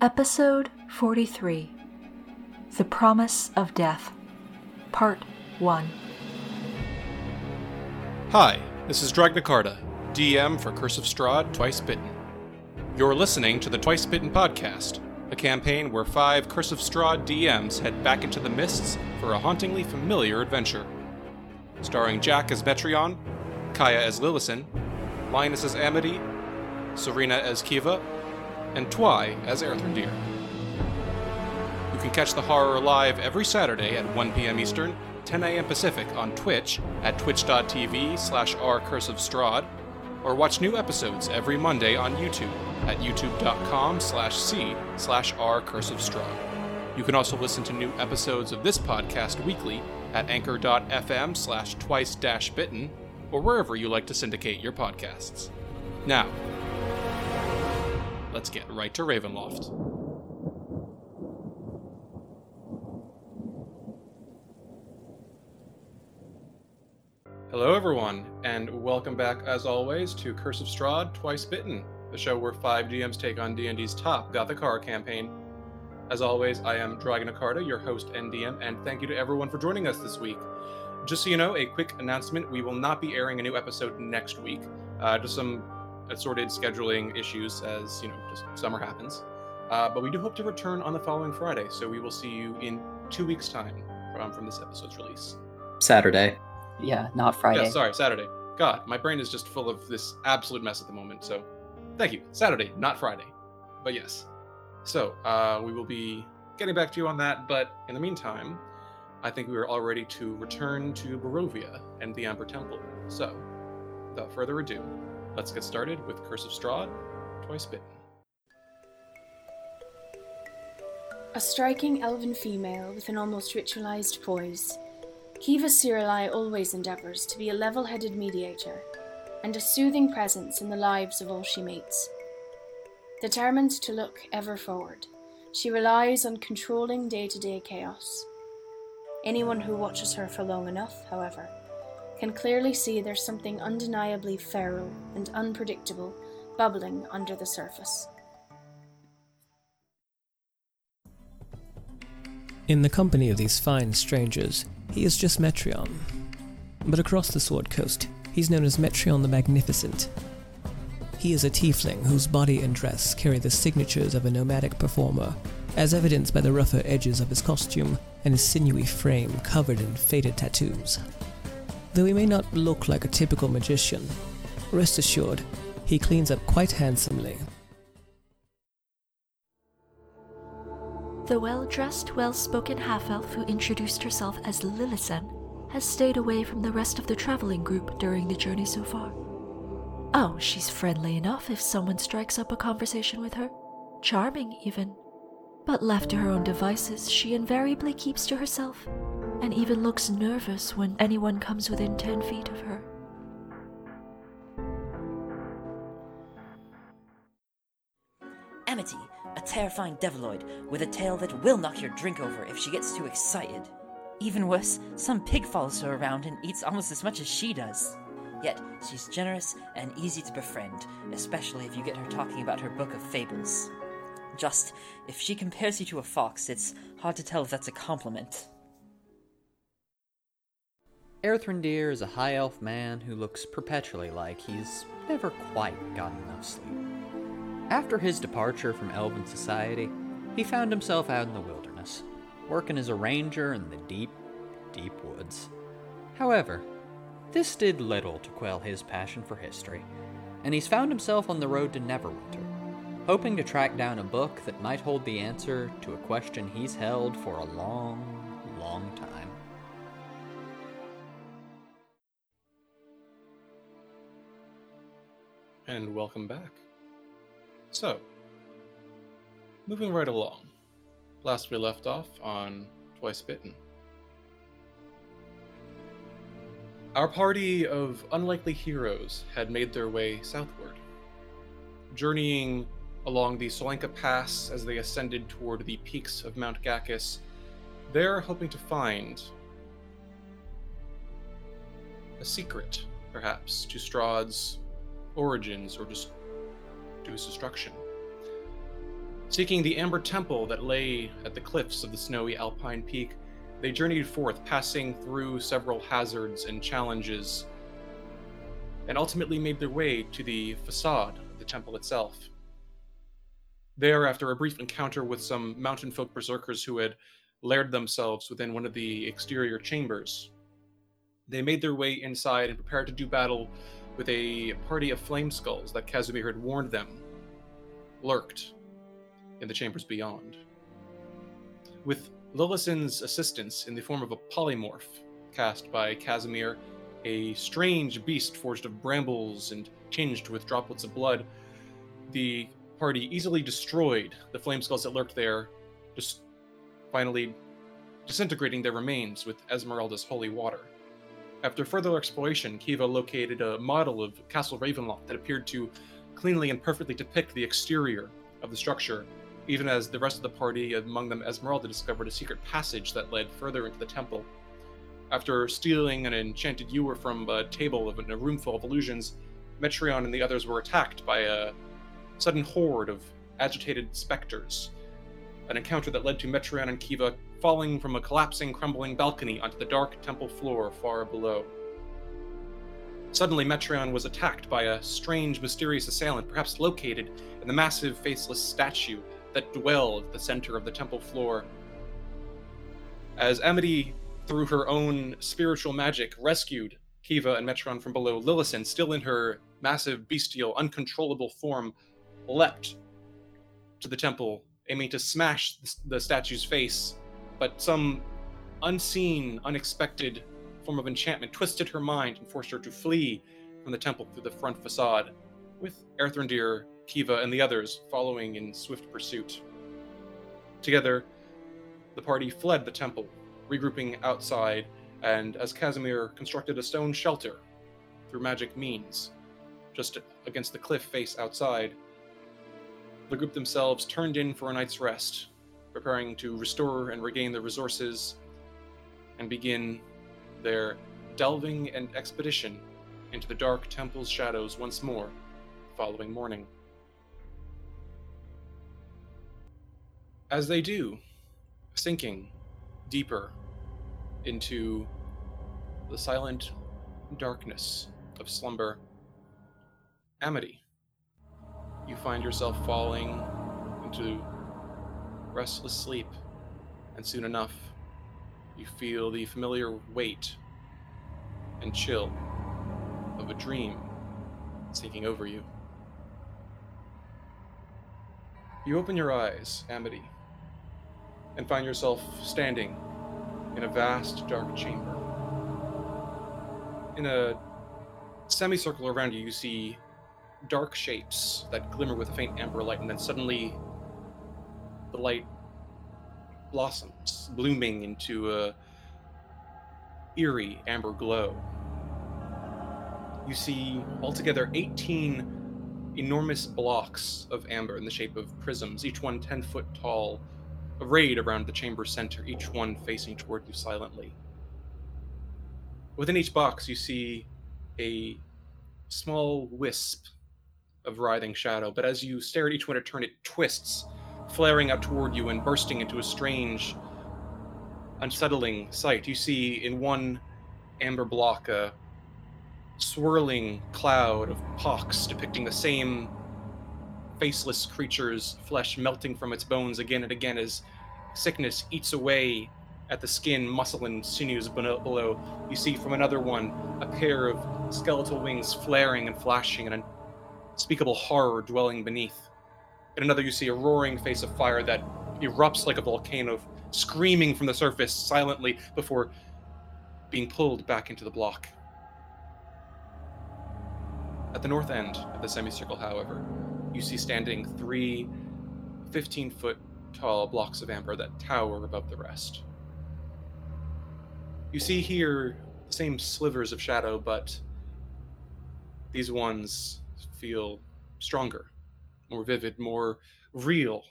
Episode 43 The Promise of Death, Part 1. Hi, this is Dragnacarta, DM for Curse of Strahd Twice Bitten. You're listening to the Twice Bitten podcast, a campaign where five Curse of Strahd DMs head back into the mists for a hauntingly familiar adventure. Starring Jack as Metreon, Kaya as Lillison, Linus as Amity, Serena as Kiva, and Twy as Erthrendir. You can catch the horror live every Saturday at 1 p.m. Eastern, 10 a.m. Pacific on Twitch at twitch.tv slash rcurseofstrahd, or watch new episodes every Monday on YouTube at youtube.com slash c slash rcurseofstrahd. You can also listen to new episodes of this podcast weekly at anchor.fm slash twice dash bitten, or wherever you like to syndicate your podcasts. Now, let's get right to Ravenloft. Hello, everyone, and welcome back, as always, to Curse of Strahd Twice Bitten, the show where five DMs take on D&D's top Gothic horror campaign. As always, I am Dragnacarta, your host and DM, and thank you to everyone for joining us this week. Just so you know, a quick announcement: we will not be airing a new episode next week. Uh, just some assorted scheduling issues, as you know, just summer happens. Uh, but we do hope to return on the following Friday, so we will see you in two weeks' time from from this episode's release. Saturday. Yeah, not Friday. Yeah, sorry, Saturday. God, my brain is just full of this absolute mess at the moment. So, thank you. Saturday, not Friday. But yes. So, uh, we will be getting back to you on that. But in the meantime, I think we are all ready to return to Barovia and the Amber Temple. So, without further ado, let's get started with Curse of Strahd, Twice Bitten. A striking elven female with an almost ritualized poise, Kiva Cirili always endeavors to be a level headed mediator and a soothing presence in the lives of all she meets. Determined to look ever forward, she relies on controlling day to day chaos. Anyone who watches her for long enough, however, can clearly see there's something undeniably feral and unpredictable bubbling under the surface. In the company of these fine strangers, he is just Metreon. But across the Sword Coast, he's known as Metreon the Magnificent. He is a tiefling whose body and dress carry the signatures of a nomadic performer, as evidenced by the rougher edges of his costume and his sinewy frame covered in faded tattoos. Though he may not look like a typical magician, rest assured, he cleans up quite handsomely. The well dressed, well spoken half elf who introduced herself as Lillison has stayed away from the rest of the traveling group during the journey so far. Oh, she's friendly enough if someone strikes up a conversation with her. Charming, even. But left to her own devices, she invariably keeps to herself, and even looks nervous when anyone comes within 10 feet of her. Amity, a terrifying deviloid with a tail that will knock your drink over if she gets too excited. Even worse, some pig follows her around and eats almost as much as she does. Yet, she's generous and easy to befriend, especially if you get her talking about her book of fables. Just, if she compares you to a fox, it's hard to tell if that's a compliment. Erthrendir is a high elf man who looks perpetually like he's never quite gotten enough sleep. After his departure from elven society, he found himself out in the wilderness, working as a ranger in the deep, deep woods. However, this did little to quell his passion for history, and he's found himself on the road to Neverwinter, hoping to track down a book that might hold the answer to a question he's held for a long, long time. And welcome back. So, moving right along. Last we left off on Twice Bitten. Our party of unlikely heroes had made their way southward, journeying along the Tsolenka Pass as they ascended toward the peaks of Mount Ghakis. They're hoping to find a secret, perhaps, to Strahd's origins or just to his destruction. Seeking the Amber Temple that lay at the cliffs of the snowy alpine peak, they journeyed forth, passing through several hazards and challenges, and ultimately made their way to the facade of the temple itself. There, after a brief encounter with some mountain folk berserkers who had laired themselves within one of the exterior chambers, they made their way inside and prepared to do battle with a party of flame skulls that Kasimir had warned them lurked in the chambers beyond. With Lillison's assistance in the form of a polymorph cast by Kasimir, a strange beast forged of brambles and tinged with droplets of blood, the party easily destroyed the flame skulls that lurked there, just finally disintegrating their remains with Esmeralda's holy water. After further exploration, Kiva located a model of Castle Ravenloft that appeared to cleanly and perfectly depict the exterior of the structure, even as the rest of the party, among them Esmeralda, discovered a secret passage that led further into the temple. After stealing an enchanted ewer from a table in a room full of illusions, Metreon and the others were attacked by a sudden horde of agitated specters. An encounter that led to Metreon and Kiva falling from a collapsing, crumbling balcony onto the dark temple floor far below. Suddenly, Metreon was attacked by a strange, mysterious assailant, perhaps located in the massive, faceless statue that dwelled at the center of the temple floor. As Amity, through her own spiritual magic, rescued Kiva and Metreon from below, Lillison, still in her massive, bestial, uncontrollable form, leapt to the temple, aiming to smash the statue's face but some unseen, unexpected form of enchantment twisted her mind and forced her to flee from the temple through the front facade, with Erthrendir, Kiva, and the others following in swift pursuit. Together, the party fled the temple, regrouping outside, and as Kasimir constructed a stone shelter through magic means, just against the cliff face outside, the group themselves turned in for a night's rest, preparing to restore and regain their resources and begin their delving and expedition into the dark temple's shadows once more the following morning. As they do, sinking deeper into the silent darkness of slumber, Amity, you find yourself falling into restless sleep, and soon enough, you feel the familiar weight and chill of a dream sinking over you. You open your eyes, Amity, and find yourself standing in a vast dark chamber. In a semicircle around you, you see dark shapes that glimmer with a faint amber light, and then suddenly the light blossoms, blooming into a eerie amber glow. You see altogether 18 enormous blocks of amber in the shape of prisms, each one 10 foot tall, arrayed around the chamber center, each one facing toward you silently. Within each box, you see a small wisp of writhing shadow, but as you stare at each one in turn, it twists flaring out toward you and bursting into a strange, unsettling sight. You see in one amber block a swirling cloud of pox depicting the same faceless creature's flesh melting from its bones again and again as sickness eats away at the skin, muscle, and sinews below. You see from another one a pair of skeletal wings flaring and flashing, and unspeakable horror dwelling beneath. In another, you see a roaring face of fire that erupts like a volcano, screaming from the surface silently before being pulled back into the block. At the north end of the semicircle, however, you see standing three 15 foot tall blocks of amber that tower above the rest. You see here the same slivers of shadow, but these ones feel stronger more vivid, more real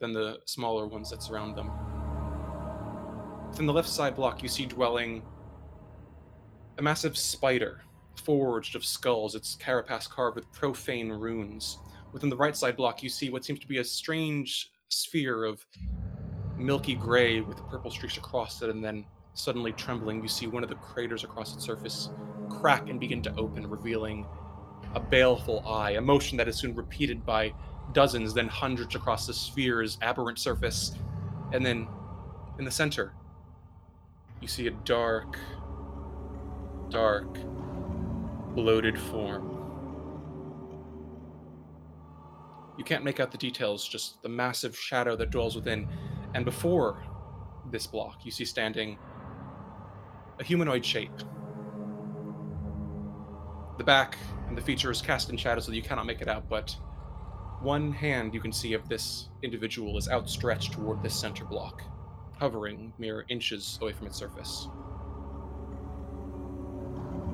than the smaller ones that surround them. Within the left side block, you see dwelling a massive spider, forged of skulls, its carapace carved with profane runes, within the right side block, you see what seems to be a strange sphere of milky gray with purple streaks across it, and then suddenly trembling, you see one of the craters across its surface crack and begin to open, revealing a baleful eye, a motion that is soon repeated by dozens, then hundreds across the sphere's aberrant surface. And then in the center, you see a dark, dark, bloated form. You can't make out the details, just the massive shadow that dwells within. And before this block, you see standing a humanoid shape. The back and the features cast in shadow so that you cannot make it out, but one hand you can see of this individual is outstretched toward this center block, hovering mere inches away from its surface.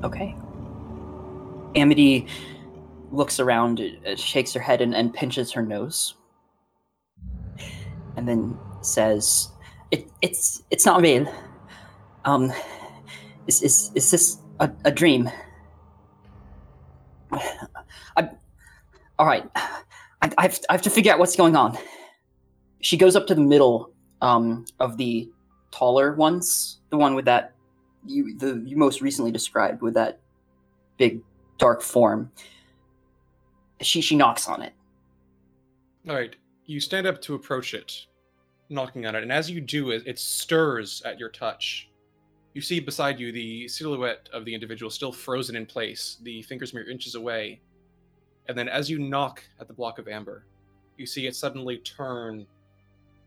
Okay. Amity looks around, uh, shakes her head, and, and pinches her nose, and then says, it, "It's it's not real. Um, is is is this a, a dream? I, all right, I, I, have, I have to figure out what's going on." She goes up to the middle um, of the taller ones, the one with that you the you most recently described with that big dark form. She she knocks on it. All right, you stand up to approach it, knocking on it, and as you do, it, it stirs at your touch. You see beside you the silhouette of the individual still frozen in place, the fingers mere inches away. And then as you knock at the block of amber, you see it suddenly turn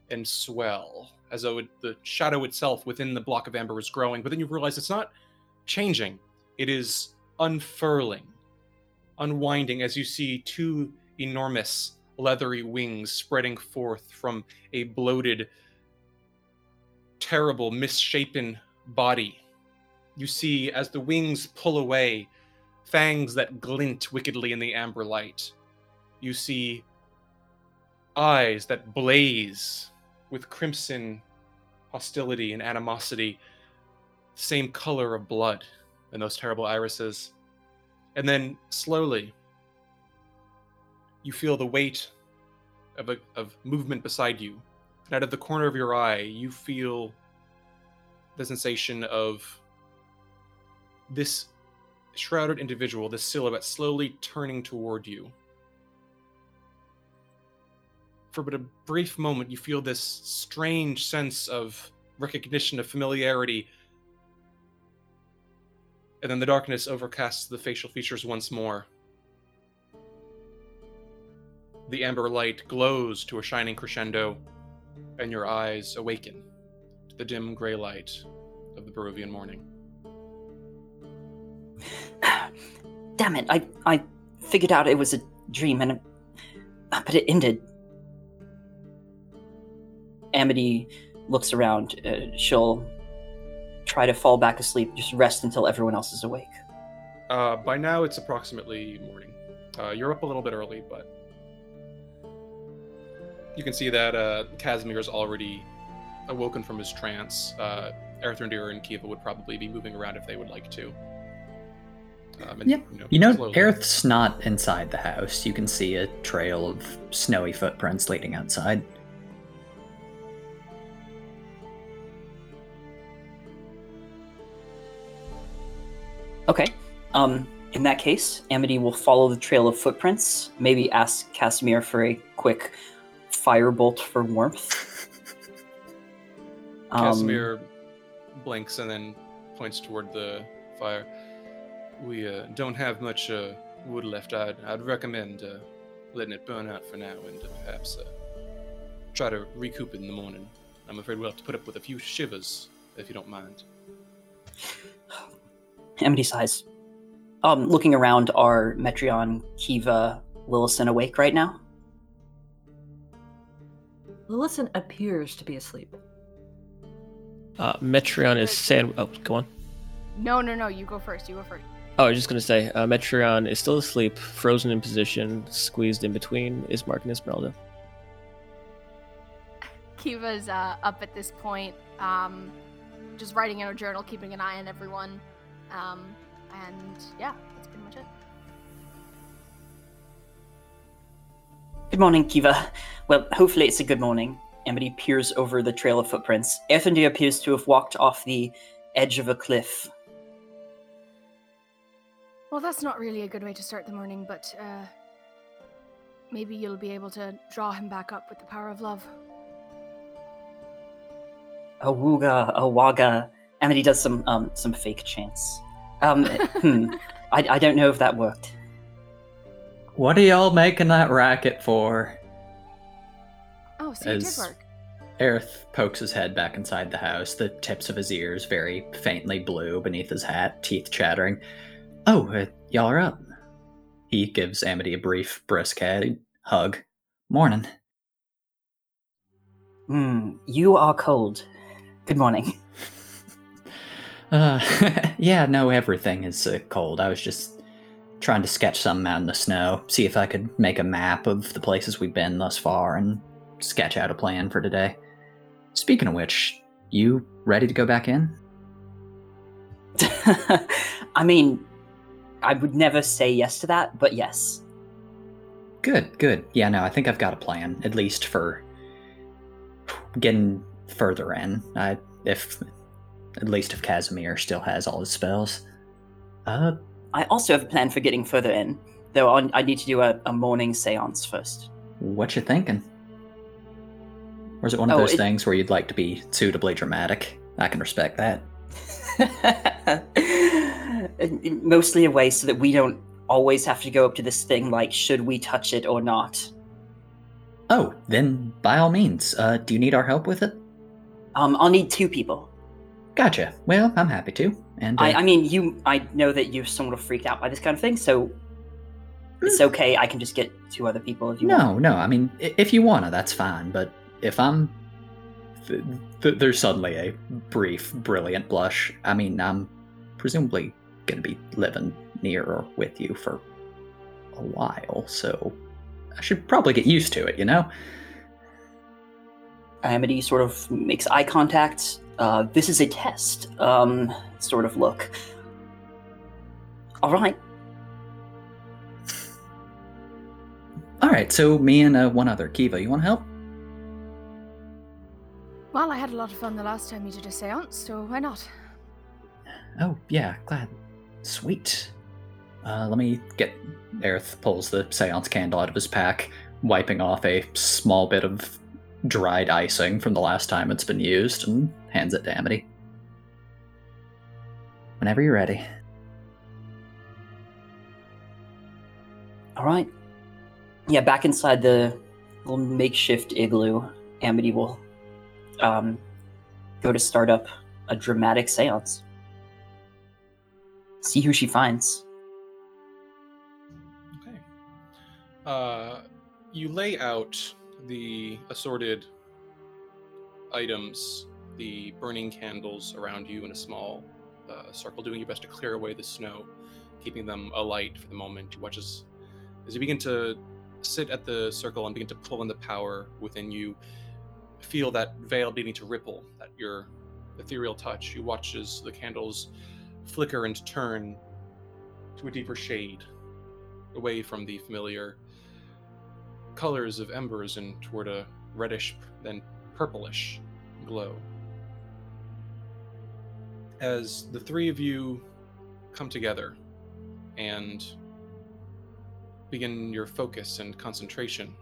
and swell, as though it, the shadow itself within the block of amber is growing. But then you realize it's not changing, it is unfurling, unwinding as you see two enormous leathery wings spreading forth from a bloated, terrible, misshapen body. You see, as the wings pull away, fangs that glint wickedly in the amber light. You see eyes that blaze with crimson hostility and animosity, same color of blood in those terrible irises. And then slowly, you feel the weight of, a, of movement beside you. And out of the corner of your eye, you feel the sensation of this shrouded individual, this silhouette, slowly turning toward you. For but a brief moment, you feel this strange sense of recognition, of familiarity. And then the darkness overcasts the facial features once more. The amber light glows to a shining crescendo, and your eyes awaken the dim gray light of the Barovian morning. Damn it! I I figured out it was a dream, and but it ended. Amity looks around. Uh, she'll try to fall back asleep, just rest until everyone else is awake. Uh, by now, it's approximately morning. Uh, you're up a little bit early, but you can see that uh, Kasimir is already awoken from his trance. Uh, Erthrendir and Kiva would probably be moving around if they would like to. Um, and, Yep. You know, You know, slowly- Aerth's not inside the house. You can see a trail of snowy footprints leading outside. Okay. Um, in that case, Amity will follow the trail of footprints. Maybe ask Kasimir for a quick firebolt for warmth. Um, Kasimir blinks and then points toward the fire. We uh, don't have much uh, wood left. I'd, I'd recommend uh, letting it burn out for now and uh, perhaps uh, try to recoup it in the morning. I'm afraid we'll have to put up with a few shivers, if you don't mind. Amity sighs. Um, looking around, are Metreon, Kiva, Lillison awake right now? Lillison appears to be asleep. Uh, Metreon is sand. Oh, go on. No, no, no. You go first. You go first. Oh, I was just gonna say, uh, Metreon is still asleep, frozen in position, squeezed in between Ismark and Esmeralda. Kiva's uh, up at this point, um, just writing in her journal, keeping an eye on everyone. Um, and yeah, that's pretty much it. Good morning, Kiva. Well, hopefully it's a good morning. Amity peers over the trail of footprints. Erthrendir appears to have walked off the edge of a cliff. Well, that's not really a good way to start the morning, but uh, maybe you'll be able to draw him back up with the power of love. Awuga, Awaga. Amity does some um some fake chants. Um, hmm. I, I don't know if that worked. What are y'all making that racket for? Oh, see, it did As- work. Aerith pokes his head back inside the house, the tips of his ears very faintly blue beneath his hat, teeth chattering. Oh, uh, y'all are up. He gives Amity a brief, brisk head hug. Morning. Hmm. You are cold. Good morning. Uh, yeah, no, everything is uh, cold. I was just trying to sketch something out in the snow, see if I could make a map of the places we've been thus far, and sketch out a plan for today. Speaking of which, you ready to go back in? I mean, I would never say yes to that, but yes. Good, good. Yeah, no, I think I've got a plan, at least for getting further in. I, if, at least if Kasimir still has all his spells. Uh, I also have a plan for getting further in, though I need to do a, a morning seance first. what you thinking? Or is it one of Oh, those it- things where you'd like to be suitably dramatic? I can respect that. Mostly a way so that we don't always have to go up to this thing like, should we touch it or not? Oh, then by all means. Uh, do you need our help with it? Um, I'll need two people. Gotcha. Well, I'm happy to. And uh, I, I mean, you. I know that you're sort of freaked out by this kind of thing, so it's okay. I can just get two other people if you want. no, no. I mean, if you wanna, that's fine. But if I'm, th- th- there's suddenly a brief, brilliant blush. I mean, I'm presumably gonna be living near or with you for a while, so I should probably get used to it. You know? Amity sort of makes eye contact. Uh, this is a test, um, sort of look. All right. All right. So me and uh, one other, Kiva. You want to help? Well, I had a lot of fun the last time you did a seance, so why not? Oh, yeah, glad. Sweet. Uh, let me get. Aerith pulls the seance candle out of his pack, wiping off a small bit of dried icing from the last time it's been used, and hands it to Amity. Whenever you're ready. All right. Yeah, back inside the little makeshift igloo, Amity will um, go to start up a dramatic seance. See who she finds. Okay. Uh, you lay out the assorted items, the burning candles around you in a small uh, circle, doing your best to clear away the snow, keeping them alight for the moment. You watch as, as you begin to sit at the circle and begin to pull in the power within you, feel that veil beginning to ripple, that your ethereal touch. You watch as the candles flicker and turn to a deeper shade, away from the familiar colors of embers and toward a reddish, then purplish glow. As the three of you come together and begin your focus and concentration,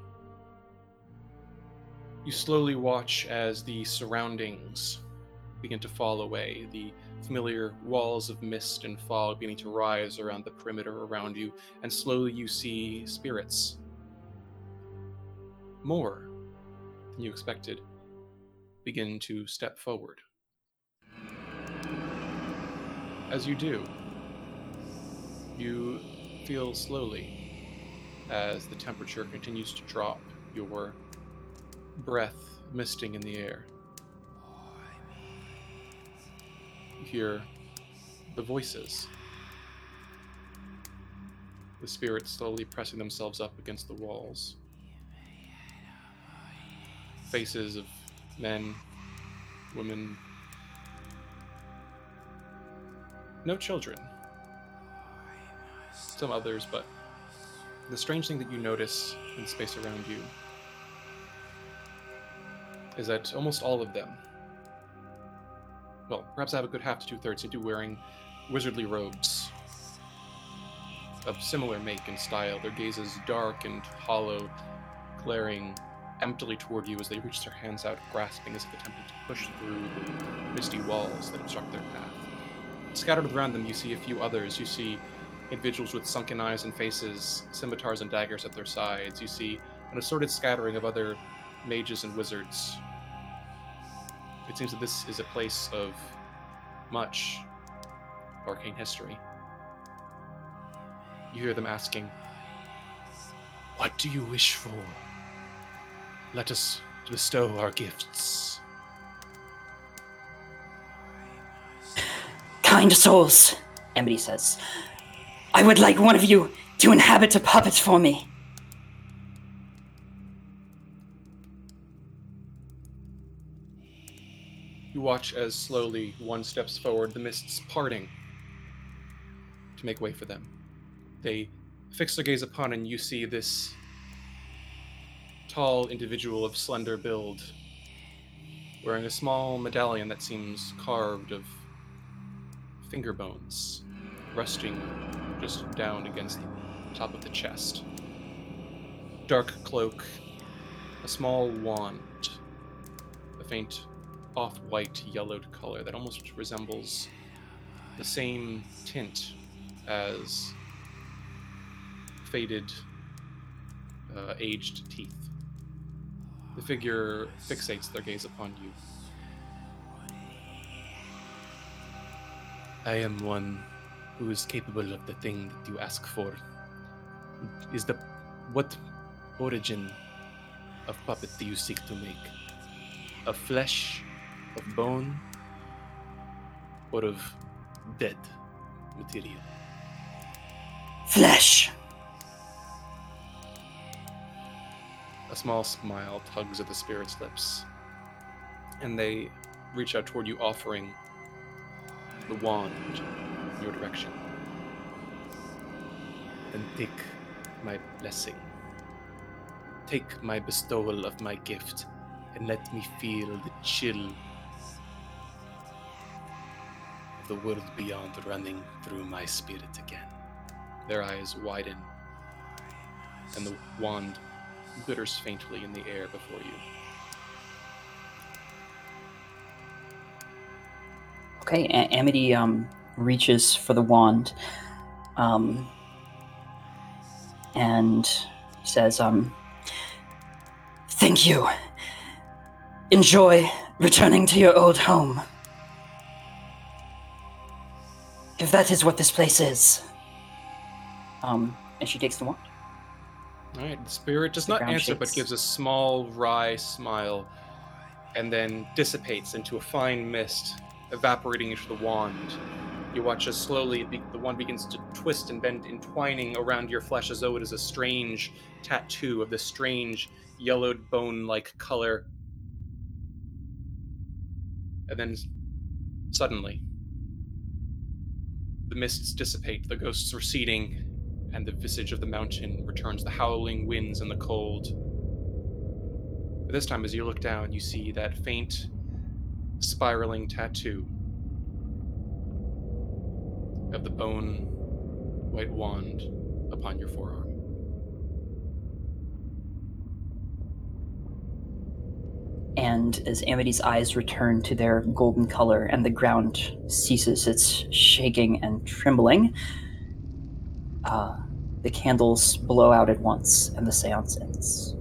you slowly watch as the surroundings begin to fall away, the familiar walls of mist and fog beginning to rise around the perimeter around you, and slowly you see spirits. More than you expected begin to step forward. As you do, you feel slowly as the temperature continues to drop, your breath misting in the air. You hear the voices. The spirits slowly pressing themselves up against the walls. Faces of men, women, no children. Some others, but the strange thing that you notice in space around you is that almost all of them, well, perhaps I have a good half to two thirds, seem to wearing wizardly robes of similar make and style, their gazes dark and hollow, glaring emptily toward you as they reach their hands out, grasping as if attempting to push through the misty walls that obstruct their path. Scattered around them, you see a few others. You see individuals with sunken eyes and faces, scimitars and daggers at their sides. You see an assorted scattering of other mages and wizards. It seems that this is a place of much arcane history. You hear them asking, What do you wish for? Let us bestow our gifts. Kind souls, Amity says. I would like one of you to inhabit a puppet for me. You watch as slowly one steps forward, the mists parting to make way for them. They fix their gaze upon, and you see this tall individual of slender build, wearing a small medallion that seems carved of finger bones, resting just down against the top of the chest. Dark cloak, a small wand, a faint off white yellowed color that almost resembles the same tint as faded, uh, aged teeth. The figure fixates their gaze upon you. I am one who is capable of the thing that you ask for. Is the what origin of puppet do you seek to make? Of flesh, of bone, or of dead material? Flesh. A small smile tugs at the spirit's lips, and they reach out toward you, offering the wand in your direction. Then take my blessing. Take my bestowal of my gift, and let me feel the chill the world beyond running through my spirit again. Their eyes widen, and the wand glitters faintly in the air before you. Okay, A- Amity um, reaches for the wand um, and says, um, Thank you. Enjoy returning to your old home. If that is what this place is. Um, and she takes the wand. All right, the spirit does The not answer, but gives a small, wry smile, and then dissipates into a fine mist, evaporating into the wand. You watch as slowly the wand begins to twist and bend, entwining around your flesh as though it is a strange tattoo of this strange, yellowed bone-like color. And then, suddenly, the mists dissipate, the ghosts receding, and the visage of the mountain returns the howling winds and the cold. But this time, as you look down, you see that faint, spiraling tattoo of the bone white wand upon your forearm. And as Amity's eyes return to their golden color and the ground ceases its shaking and trembling, uh, the candles blow out at once and the seance ends.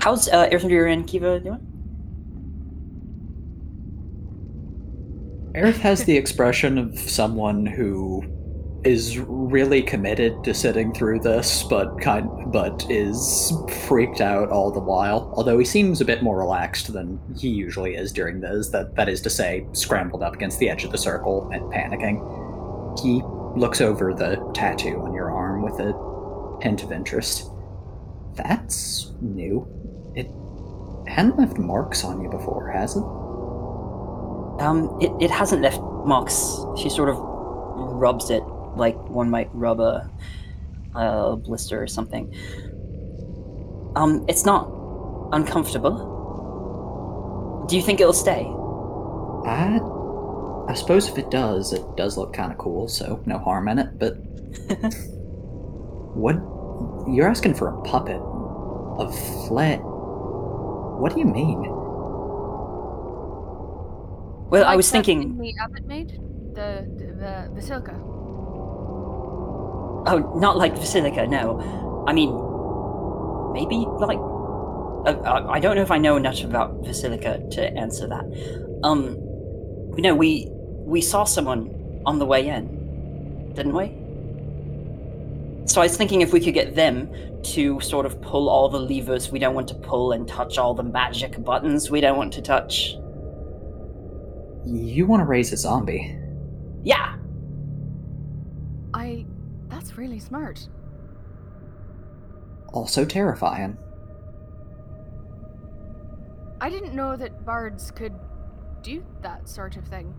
How's uh, Erthrendir and Kiva doing? Aerith has the expression of someone who is really committed to sitting through this, but kind but is freaked out all the while. Although he seems a bit more relaxed than he usually is during this. That that is to say, scrambled up against the edge of the circle and panicking. He looks over the tattoo on your arm with a hint of interest. That's new. It hadn't left marks on you before, has it? Um, it, it hasn't left marks. She sort of rubs it like one might rub a, a blister or something. Um, it's not uncomfortable. Do you think it'll stay? I, I suppose if it does, it does look kind of cool, so no harm in it. But what? You're asking for a puppet of flat? What do you mean? Well, I Like was thinking. the abbot made the the the, the Silka. Oh, not like Vasilka, no. I mean, maybe like. Uh, I I don't know if I know enough about Vasilka to answer that. Um, you know, we we saw someone on the way in, didn't we? So I was thinking if we could get them to sort of pull all the levers we don't want to pull and touch all the magic buttons we don't want to touch. You want to raise a zombie? Yeah. Really smart. Also terrifying. I didn't know that bards could do that sort of thing.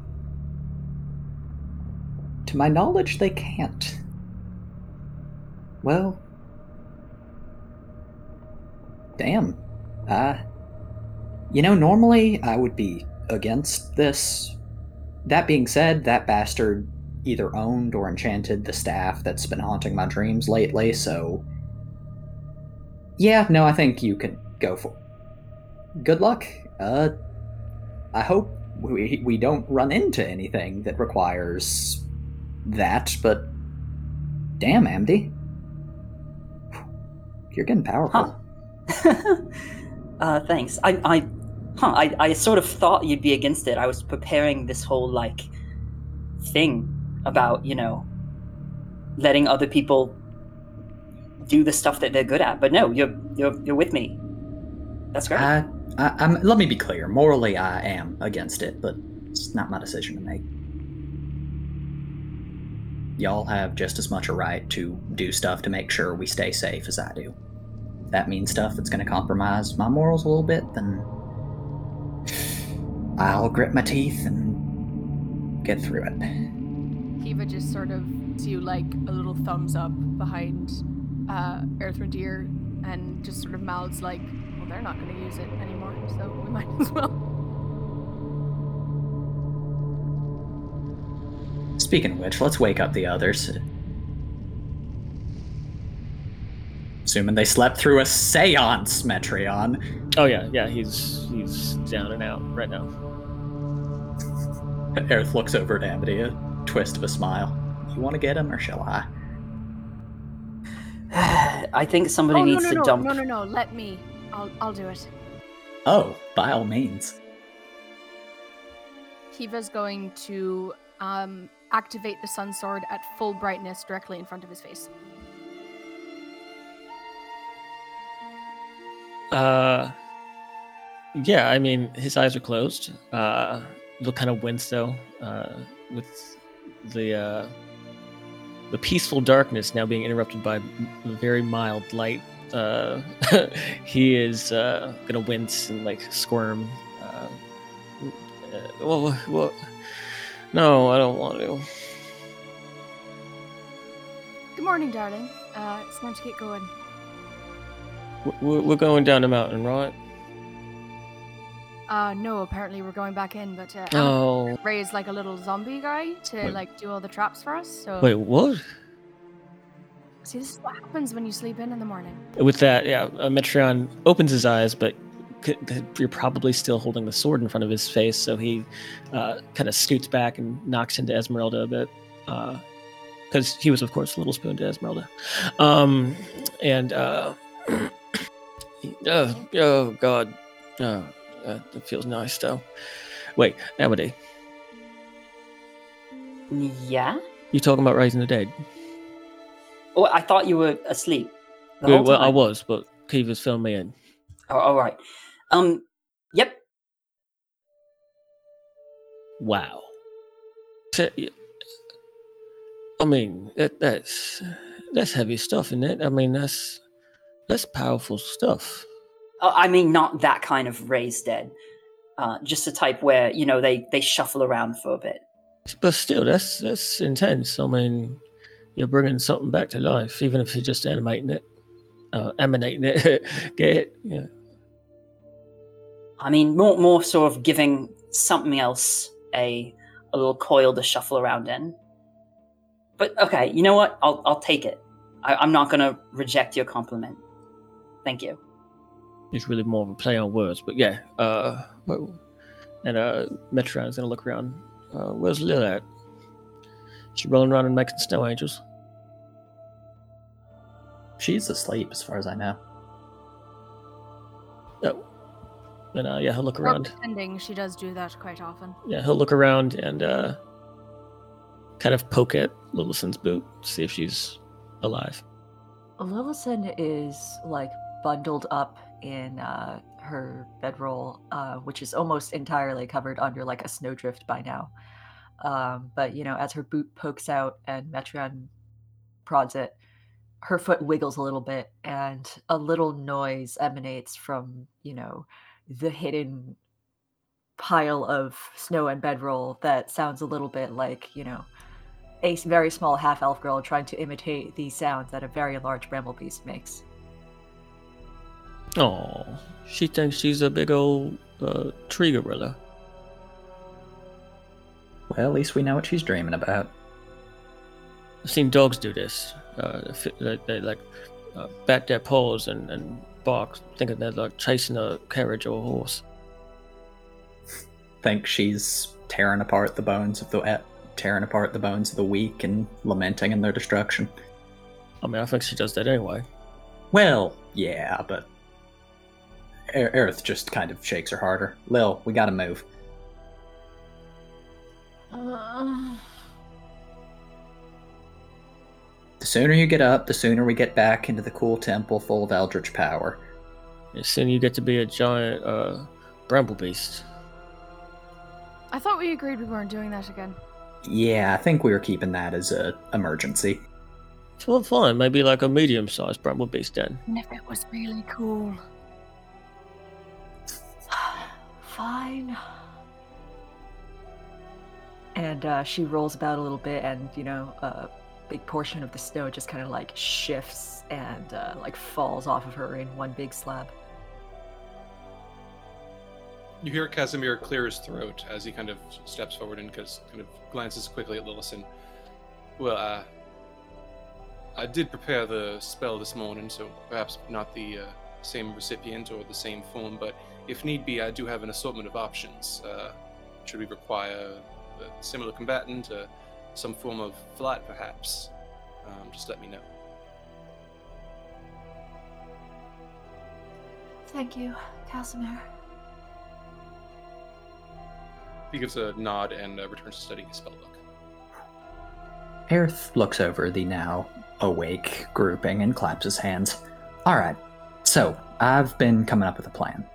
To my knowledge, they can't. Well. Damn. Uh. You know, normally I would be against this. That being said, that bastard either owned or enchanted the staff that's been haunting my dreams lately, so. Yeah, no, I think you can go for. Good luck. Uh. I hope we, we don't run into anything that requires that, but damn, Amdy. You're getting powerful. uh, thanks. I, I, huh? I, I sort of thought you'd be against it. I was preparing this whole like thing about you know letting other people do the stuff that they're good at. But no, you're you're you're with me. That's great. I, I, I'm, let me be clear. Morally, I am against it, but it's not my decision to make. Y'all have just as much a right to do stuff to make sure we stay safe as I do. If that means stuff that's going to compromise my morals a little bit, then I'll grit my teeth and get through it. Kiva just sort of do like a little thumbs up behind uh, Erthrendir and just sort of mouths like, well, they're not going to use it anymore, so we might as well. Speaking of which, let's wake up the others. Assuming they slept through a seance, Metreon. Oh yeah, yeah, he's he's down and out right now. Aerith looks over at Amity, a twist of a smile. You want to get him, or shall I? I think somebody oh, needs no, no, to no, dump. no, no, no, let me. I'll, I'll do it. Oh, by all means. Kiva's going to um, activate the Sun Sword at full brightness directly in front of his face. Uh, yeah, I mean, his eyes are closed. Uh, he'll kind of wince though, uh, with the uh, the peaceful darkness now being interrupted by m- very mild light. Uh, he is uh, gonna wince and like squirm. Uh, uh, well, well, no, I don't want to. Good morning, darling. Uh, it's time to get going. We're, we're going down the mountain, right? Uh, no, apparently we're going back in, but uh, Oh. Emmett raised like a little zombie guy to Wait. like do all the traps for us. So Wait, what? see, this is what happens when you sleep in in the morning. With that, yeah, uh, Metreon opens his eyes, but c- you're probably still holding the sword in front of his face, so he uh, kind of scoots back and knocks into Esmeralda a bit. Because he was, of course, Little Spoon to Esmeralda. Um, and, uh, oh, oh, God. Oh, uh, it feels nice, though. Wait, Amity, Yeah. you talking about raising the dead? Oh, I thought you were asleep. Well, well, I was, but Kiva's filmed me in. Oh, all right. Um. Yep. Wow. So, I mean, that, that's that's heavy stuff, isn't it? I mean, that's that's powerful stuff. Uh, I mean, not that kind of raised dead. Uh, just a type where you know they they shuffle around for a bit. But still, that's that's intense. I mean, you're bringing something back to life, even if you're just animating it, uh, emanating it. Get it? Yeah. I mean, more more sort of giving something else a a little coil to shuffle around in. But okay, you know what? I'll I'll take it. I, I'm not gonna reject your compliment. Thank you. It's really more of a play on words, but yeah. Uh, and uh, Metron's gonna look around. Uh, where's Lil at? She rolling around and making snow angels. She's asleep, as far as I know. Oh, and uh, yeah, he'll look Or around. pretending she does do that quite often. Yeah, he'll look around and uh, kind of poke at Lillison's boot, see if she's alive. Lillison is like bundled up in uh, her bedroll, uh, which is almost entirely covered under like a snowdrift by now. Um, but you know, as her boot pokes out and Metron prods it, her foot wiggles a little bit, and a little noise emanates from you know the hidden pile of snow and bedroll that sounds a little bit like you know a very small half elf girl trying to imitate the sounds that a very large bramble beast makes. Oh, she thinks she's a big old uh, tree gorilla. Well, at least we know what she's dreaming about. I've seen dogs do this. Uh, they they, like uh, bat their paws and, and bark, thinking they're like chasing a carriage or a horse. Think she's tearing apart the bones of the eh, tearing apart the bones of the weak and lamenting in their destruction. I mean, I think she does that anyway. Well, yeah, but Aerith just kind of shakes her harder. Lil, we gotta move. Uh, The sooner you get up, the sooner we get back into the cool temple full of eldritch power. As soon you get to be a giant uh, bramble beast. I thought we agreed we weren't doing that again. Yeah, I think we were keeping that as a emergency. Well, fine, maybe like a medium-sized bramble beast then. And if it was really cool. Fine. And uh, she rolls about a little bit, and you know, a big portion of the snow just kind of like shifts and uh, like falls off of her in one big slab. You hear Kasimir clear his throat as he kind of steps forward and kind of glances quickly at Lillison. Well, uh, I did prepare the spell this morning, so perhaps not the uh, same recipient or the same form, but if need be, I do have an assortment of options. Uh, should we require a similar combatant, uh, some form of flight, perhaps? Um, just let me know. Thank you, Kasimir. He gives a nod and uh, returns to studying his spellbook. Aerith looks over the now awake grouping and claps his hands. Alright, so I've been coming up with a plan.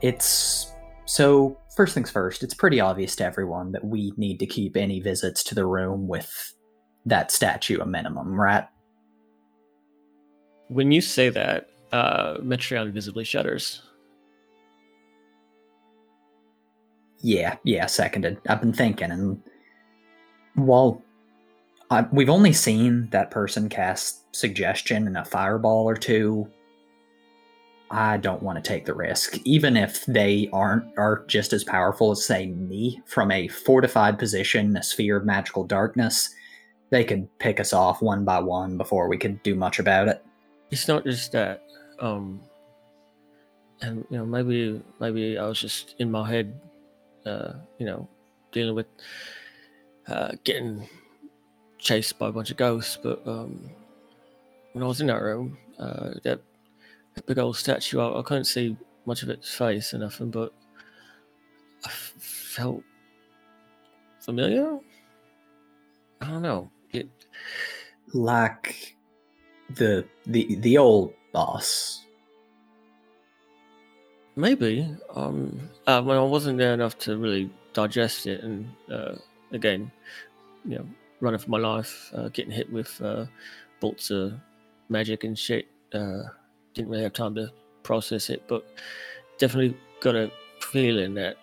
It's. So, first things first, it's pretty obvious to everyone that we need to keep any visits to the room with that statue a minimum, right? When you say that, uh, Metreon visibly shudders. Yeah, yeah, seconded. I've been thinking, and while I, we've only seen that person cast suggestion and a fireball or two, I don't want to take the risk. Even if they aren't are just as powerful as say me from a fortified position, a sphere of magical darkness, they could pick us off one by one before we could do much about it. It's not just that. Um, and you know, maybe maybe I was just in my head, uh, you know, dealing with uh, getting chased by a bunch of ghosts. But um, when I was in that room, uh, that, that big old statue, I, I couldn't see much of its face or nothing, but I f- felt familiar. I don't know. It Like the the the old boss. Maybe. Um, uh, when I wasn't there enough to really digest it, and uh, again, you know, running for my life, uh, getting hit with uh, bolts of magic and shit. Didn't really have time to process it, but definitely got a feeling that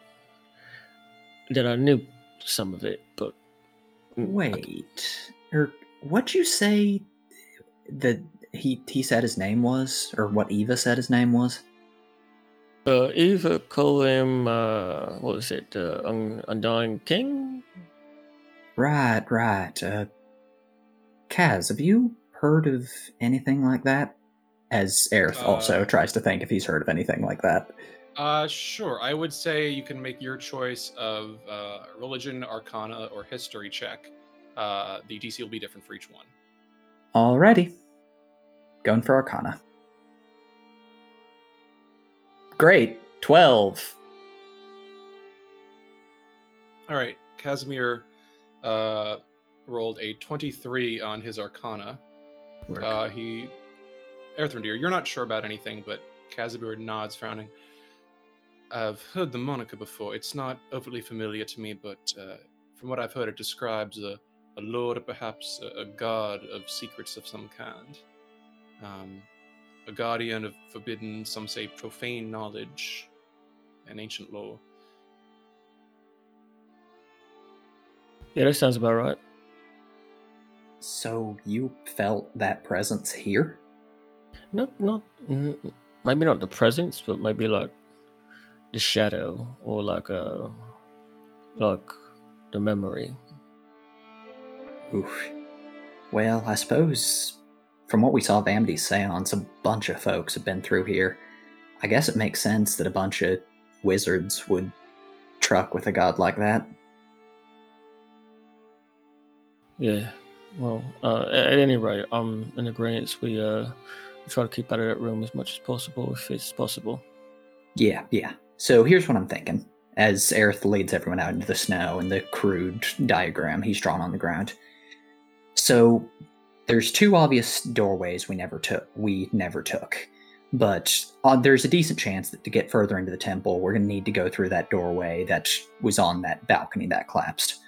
that I knew some of it. But mm, I- Wait, er, what'd you say that he he said his name was, or what Eva said his name was? Uh, Eva called him, uh, what was it, uh, Un- Undying King? Right, right. Uh, Kaz, have you heard of anything like that? As Aerith also Uh, tries to think if he's heard of anything like that. Uh, sure. I would say you can make your choice of uh, religion, arcana, or history check. Uh, the DC will be different for each one. Alrighty. Going for Arcana. Great. 12. All right. Kasimir uh, rolled a 23 on his arcana. Uh, he, Erthrendir, you're not sure about anything, but Kasimir nods, frowning. I've heard the moniker before. It's not overly familiar to me, but uh, from what I've heard, it describes a, a lord or perhaps a, a god of secrets of some kind. Um, a guardian of forbidden, some say profane knowledge and ancient lore. Yeah, that sounds about right. So you felt that presence here? Not, not, mm, maybe not the presence, but maybe like the shadow or like uh like the memory. Oof. Well, I suppose from what we saw of Amity's seance, a bunch of folks have been through here. I guess it makes sense that a bunch of wizards would truck with a god like that. Yeah. Well, uh, at any rate, I'm in agreement. We uh try to keep out of that room as much as possible, if it's possible. Yeah, yeah. So here's what I'm thinking. As Aerith leads everyone out into the snow and the crude diagram he's drawn on the ground. So there's two obvious doorways we never took. We never took, but uh, there's a decent chance that to get further into the temple, we're gonna need to go through that doorway that was on that balcony that collapsed.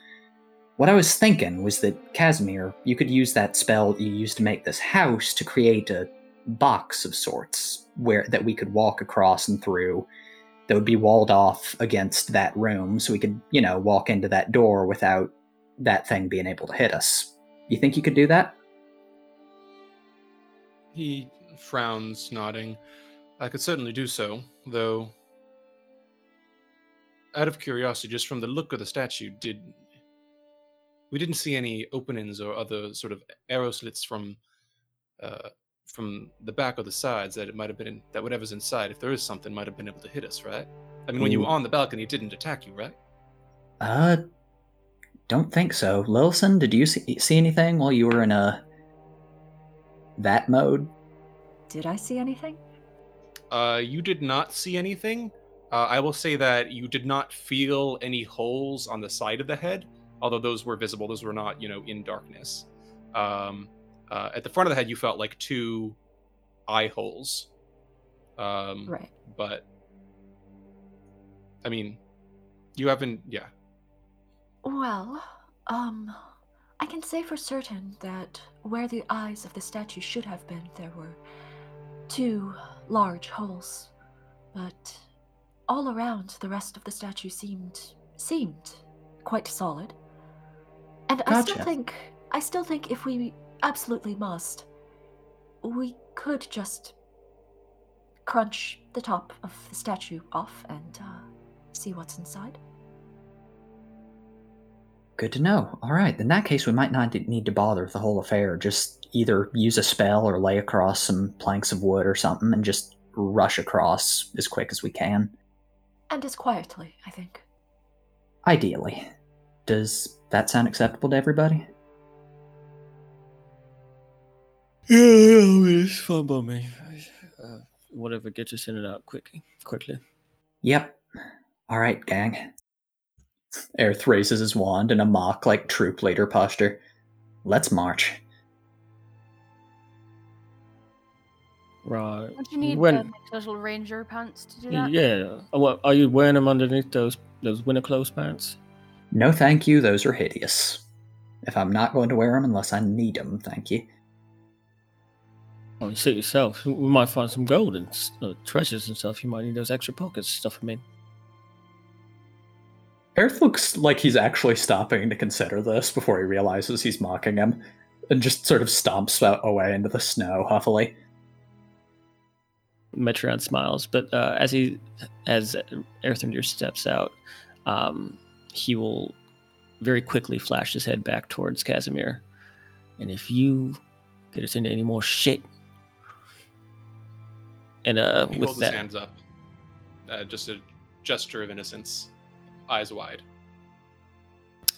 What I was thinking was that Kasimir, you could use that spell you used to make this house to create a box of sorts where that we could walk across and through that would be walled off against that room so we could, you know, walk into that door without that thing being able to hit us. You think you could do that? He frowns, nodding. I could certainly do so, though. Out of curiosity, just from the look of the statue, did we didn't see any openings or other sort of arrow slits from uh, from the back or the sides that it might have been in, that whatever's inside, if there is something, might have been able to hit us, right? I mean, when you were on the balcony, it didn't attack you, right? Uh, don't think so. Lillison, did you see, see anything while you were in a that mode? Did I see anything? Uh, you did not see anything. Uh, I will say that you did not feel any holes on the side of the head, although those were visible. Those were not, you know, in darkness. Um, uh, at the front of the head, you felt like two eye holes. Um, Right. But, I mean, you haven't, yeah. Well, um, I can say for certain that where the eyes of the statue should have been, there were two large holes. But all around, the rest of the statue seemed seemed quite solid. And I still think I still think if we absolutely must, we could just crunch the top of the statue off and uh, see what's inside. Good to know. All right, in that case, we might not need to bother with the whole affair. Just either use a spell or lay across some planks of wood or something and just rush across as quick as we can. And as quietly, I think. Ideally. Does that sound acceptable to everybody? It's fine by me. Uh, whatever gets us in and out quickly. Quickly. Yep. All right, gang. Aerith raises his wand in a mock, like, troop leader posture. Let's march. Right. Don't you need when? the like, little ranger pants to do that? Yeah. Uh, What are you wearing them underneath those those winter clothes pants? No, thank you. Those are hideous. If I'm not going to wear them unless I need them, thank you. Oh, you see it yourself. We might find some gold and uh, treasures and stuff. You might need those extra pockets stuff. I mean, Aerith looks like he's actually stopping to consider this before he realizes he's mocking him. and just sort of stomps away into the snow huffily. Metreon smiles, but uh, as he as Erthrendir steps out, um, he will very quickly flash his head back towards Kasimir. And if you get us into any more shit, and uh, He with holds that, his hands up. Uh, just a gesture of innocence, eyes wide.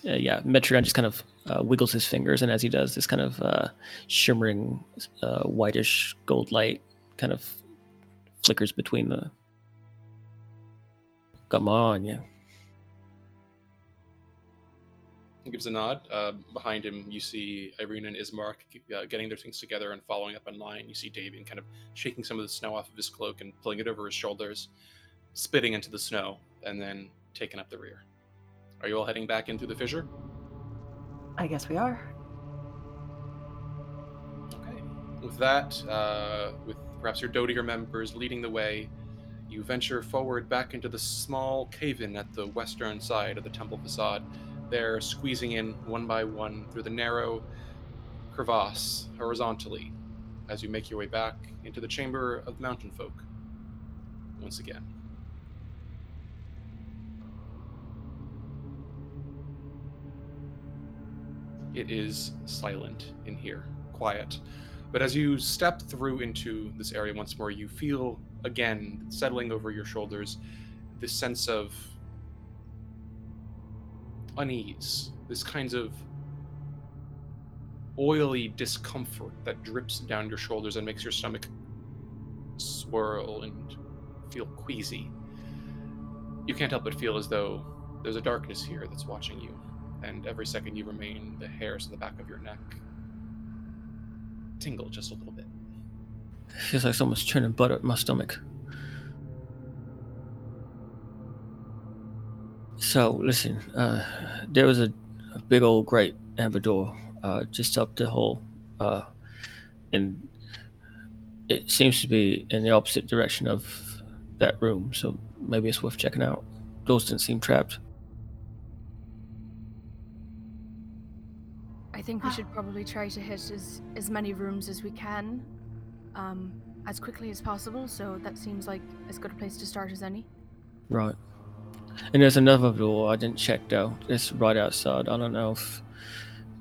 uh, yeah, Metreon just kind of uh, wiggles his fingers, and as he does, this kind of uh, shimmering, uh, whitish gold light kind of flickers between the. Come on, yeah. He gives a nod. Uh, behind him, you see Ireena and Ismark uh, getting their things together and following up in line. You see Davian kind of shaking some of the snow off of his cloak and pulling it over his shoulders, spitting into the snow, and then taking up the rear. Are you all heading back in through the fissure? I guess we are. Okay. With that, uh, with perhaps your Dodier members leading the way, you venture forward back into the small cave-in at the western side of the temple facade. There, squeezing in one by one through the narrow crevasse horizontally, as you make your way back into the chamber of mountain folk. Once again. It is silent in here, quiet. But as you step through into this area once more, you feel again settling over your shoulders this sense of unease, this kind of oily discomfort that drips down your shoulders and makes your stomach swirl and feel queasy. You can't help but feel as though there's a darkness here that's watching you, and every second you remain, the hairs on the back of your neck tingle just a little bit. It Feels like someone's churning butter at my stomach. So, listen, uh, there was a, a big old great amber door uh, just up the hall, uh, and it seems to be in the opposite direction of that room, so maybe it's worth checking out. Doors didn't seem trapped. I think we should probably try to hit as, as many rooms as we can um, as quickly as possible, so that seems like as good a place to start as any. Right. And there's another door I didn't check though. It's right outside. I don't know if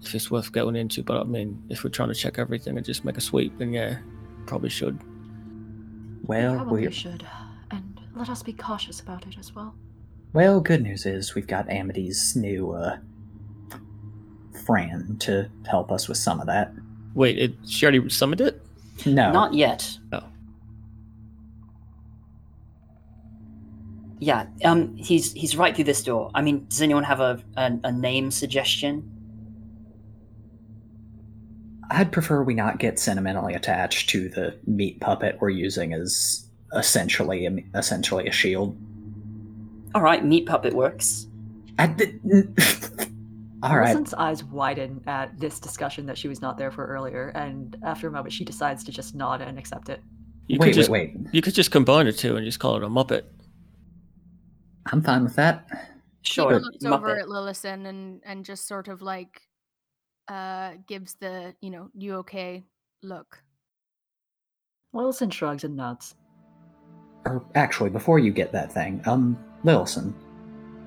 if it's worth going into, but I mean, if we're trying to check everything and just make a sweep, then yeah, probably should. Well, Probably we're should. And let us be cautious about it as well. well. Good news is we've got Amity's new uh, friend to help us with some of that. Wait, it, she already summoned it? No, Not yet. Oh. Yeah, um, he's he's right through this door. I mean, does anyone have a a, a name suggestion? I'd prefer we not get sentimentally attached to the meat puppet we're using as essentially essentially a shield. All right, meat puppet works. I did- All right. Millicent's eyes widen at this discussion that she was not there for earlier, and after a moment, she decides to just nod and accept it. You wait, could just wait, wait. you could just combine the two and just call it a muppet. I'm fine with that. Sure, Kiva looks over at Lillison and, and just sort of like uh, gives the, you know, you okay look. Wilson shrugs and nods. Or actually, before you get that thing, um, Lillison,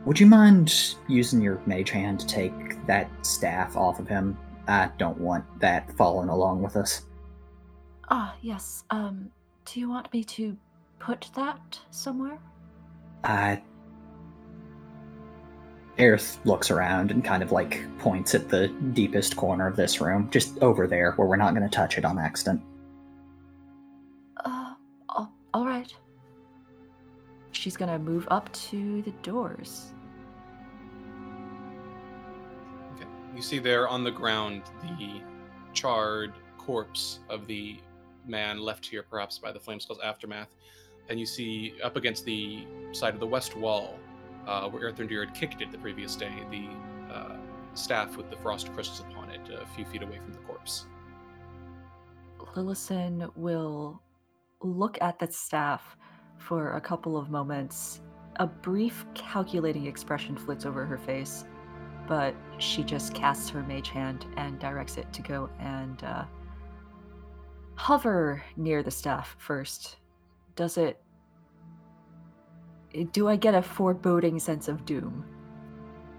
would you mind using your mage hand to take that staff off of him? I don't want that falling along with us. Ah, yes. Um, do you want me to put that somewhere? I. Aerith looks around and kind of like points at the deepest corner of this room, just over there where we're not going to touch it on accident. Uh, all, all right. She's gonna move up to the doors. Okay. You see there on the ground the charred corpse of the man left here perhaps by the Flameskull's aftermath. And you see up against the side of the west wall, uh, where Erthrendir had kicked it the previous day, the uh, staff with the frost crystals upon it, a few feet away from the corpse. Lillison will look at the staff for a couple of moments. A brief calculating expression flits over her face, but she just casts her mage hand and directs it to go and uh, hover near the staff first. Does it. Do I get a foreboding sense of doom?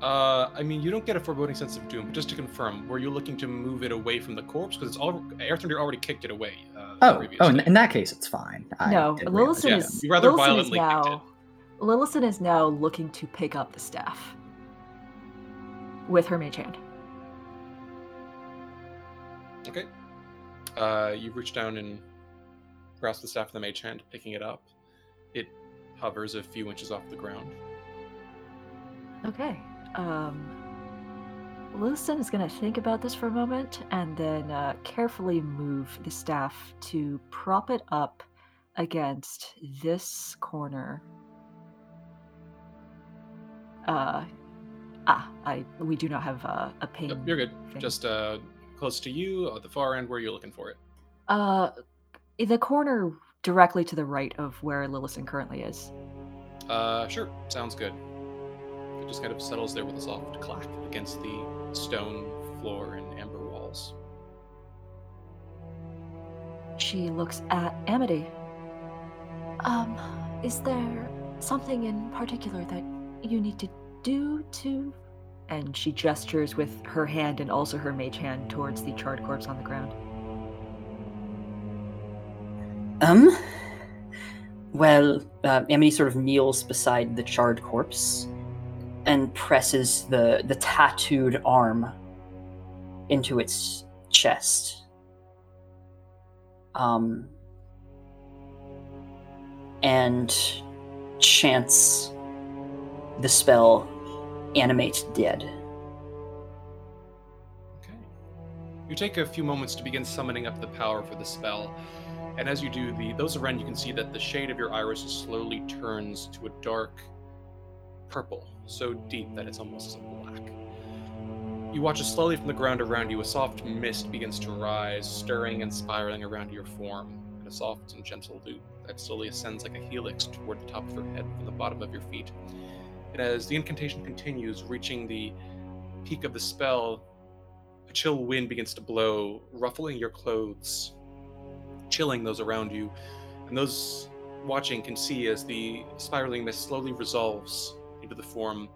Uh, I mean, you don't get a foreboding sense of doom. But just to confirm, were you looking to move it away from the corpse? Because it's all Erthrendir already kicked it away. Uh, Oh, oh, in, in that case, it's fine. I no, didn't Lillison Yeah, that. is. rather Lillison is violently kicked now. Lillison is now looking to pick up the staff with her mage hand. Okay. Uh, you reach down and grasp the staff of the mage hand, picking it up. Hovers a few inches off the ground. Okay. Um, is going to think about this for a moment and then uh, carefully move the staff to prop it up against this corner. Uh, ah, I we do not have uh, a ping. Yep, you're good. thing. Just uh, close to you, at the far end. Where you're looking for it? uh, the corner directly to the right of where Lillison currently is. Uh, sure. Sounds good. It just kind of settles there with a soft clack against the stone floor and amber walls. She looks at Amity. Um, is there something in particular that you need to do to. and she gestures with her hand and also her mage hand towards the charred corpse on the ground. Um. Well, uh, Amity sort of kneels beside the charred corpse and presses the the tattooed arm into its chest. Um. And chants the spell animate dead. Okay. You take a few moments to begin summoning up the power for the spell, and as you do, the those around you can see that the shade of your iris slowly turns to a dark purple, so deep that it's almost black. You watch as slowly from the ground around you a soft mist begins to rise, stirring and spiraling around your form, in a soft and gentle loop that slowly ascends like a helix toward the top of your head from the bottom of your feet. And as the incantation continues, reaching the peak of the spell, a chill wind begins to blow, ruffling your clothes, chilling those around you. And those watching can see as the spiraling mist slowly resolves into the form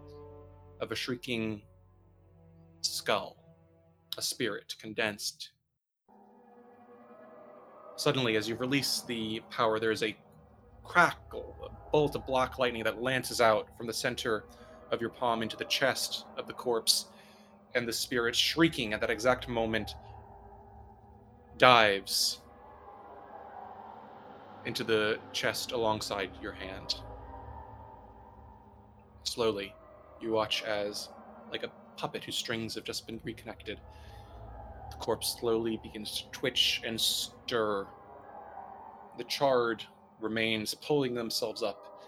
of a shrieking skull, a spirit condensed. Suddenly, as you release the power, there is a crackle, a bolt of black lightning that lances out from the center of your palm into the chest of the corpse, and the spirit, shrieking at that exact moment, dives into the chest alongside your hand. Slowly, you watch as, like a puppet whose strings have just been reconnected, the corpse slowly begins to twitch and stir. The charred remains pulling themselves up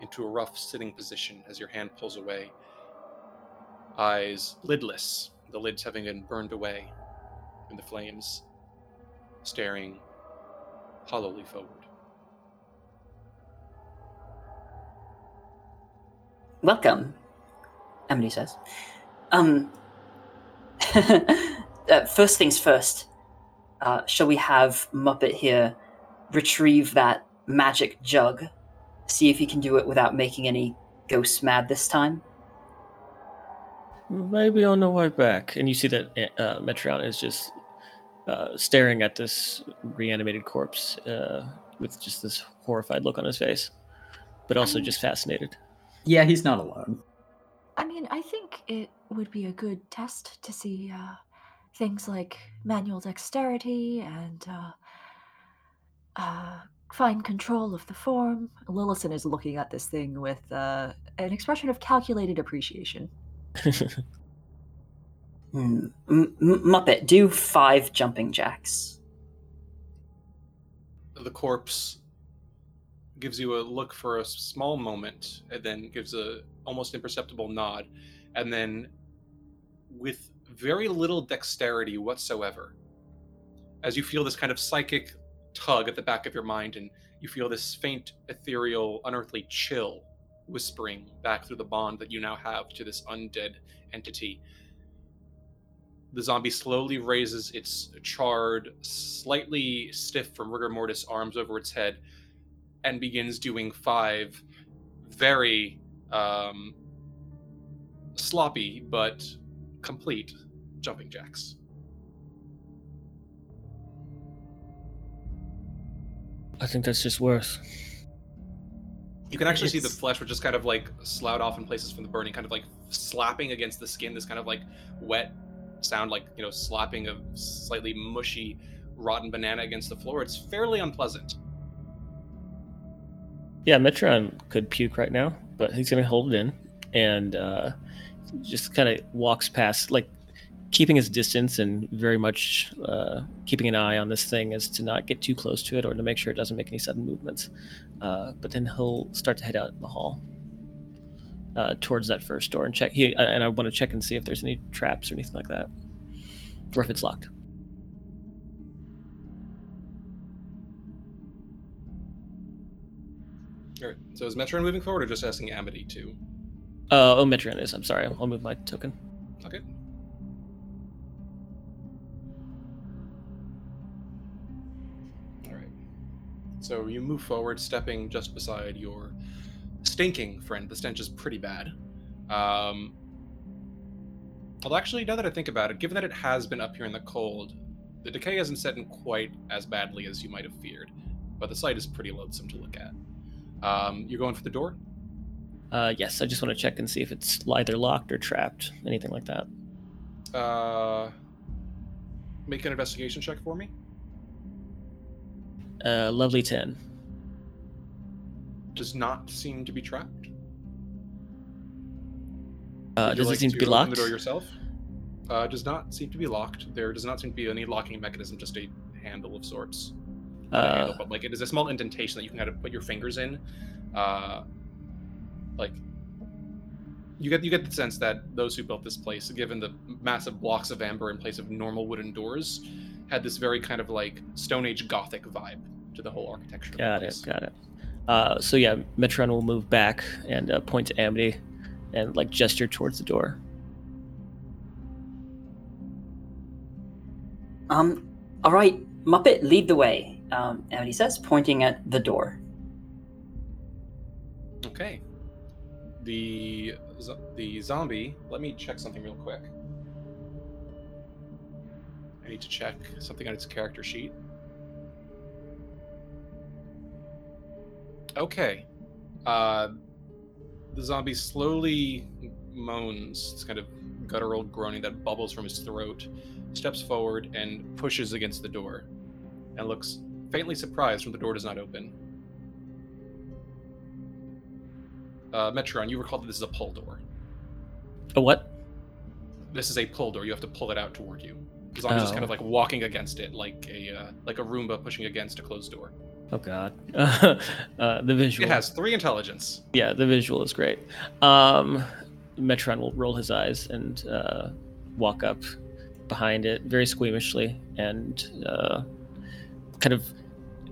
into a rough sitting position as your hand pulls away. Eyes lidless, the lids having been burned away in the flames, staring hollowly forward. Welcome, Emily says. Um, uh, first things first, uh, shall we have Muppet here retrieve that magic jug? See if he can do it without making any ghosts mad this time? Maybe on the way back. And you see that uh, Metreon is just uh, staring at this reanimated corpse uh, with just this horrified look on his face, but also just fascinated. Yeah, he's not alone. I mean, I think it would be a good test to see uh, things like manual dexterity and uh, uh, fine control of the form. Lillison is looking at this thing with uh, an expression of calculated appreciation. Hmm. M- Muppet, do five jumping jacks. The corpse gives you a look for a small moment and then gives a almost imperceptible nod and then with very little dexterity whatsoever as you feel this kind of psychic tug at the back of your mind and you feel this faint ethereal unearthly chill whispering back through the bond that you now have to this undead entity. The zombie slowly raises its charred, slightly stiff from rigor mortis arms over its head and begins doing five very um, sloppy but complete jumping jacks. I think that's just worse. You can actually see the flesh which is kind of like sloughed off in places from the burning, kind of like slapping against the skin. This kind of like wet sound, like you know, slapping a slightly mushy, rotten banana against the floor. It's fairly unpleasant. Yeah, Metron could puke right now, but he's gonna hold it in and uh, just kind of walks past, like keeping his distance and very much uh, keeping an eye on this thing as to not get too close to it or to make sure it doesn't make any sudden movements. Uh, but then he'll start to head out in the hall uh, towards that first door and check. He and I want to check and see if there's any traps or anything like that, or if it's locked. All right. So is Metron moving forward, or just asking Amity to? Uh, oh, Metron is. I'm sorry. I'll move my token. Okay. All right. So you move forward, stepping just beside your stinking friend. The stench is pretty bad. Um, although, actually, now that I think about it, given that it has been up here in the cold, the decay hasn't set in quite as badly as you might have feared. But the site is pretty loathsome to look at. Um, you're going for the door. Uh, yes, I just want to check and see if it's either locked or trapped, anything like that. Uh, make an investigation check for me. Uh, lovely ten. Does not seem to be trapped. Uh, does like it seem to be locked? The door yourself. Uh, does not seem to be locked. There does not seem to be any locking mechanism. Just a handle of sorts. Uh, handle, but like it is a small indentation that you can kind of put your fingers in. Uh, like you get you get the sense that those who built this place, given the massive blocks of amber in place of normal wooden doors, had this very kind of like Stone Age Gothic vibe to the whole architecture. of the Got it, got it. Uh, so yeah, Metron will move back and uh, point to Amity and like gesture towards the door. Um, all right, Muppet, lead the way. Um, and he says, pointing at the door. Okay. The the zombie. Let me check something real quick. I need to check something on its character sheet. Okay. Uh, the zombie slowly moans, this kind of guttural groaning that bubbles from his throat, steps forward and pushes against the door, and looks faintly surprised when the door does not open. Uh, Metron, you recall that this is a pull door. A what? This is a pull door. You have to pull it out toward you. The zombie's just kind Oh. of like walking against it, like a uh, like a Roomba pushing against a closed door. Oh god. uh, the visual. It has three intelligence. Yeah, the visual is great. Um, Metron will roll his eyes and uh, walk up behind it very squeamishly and uh, kind of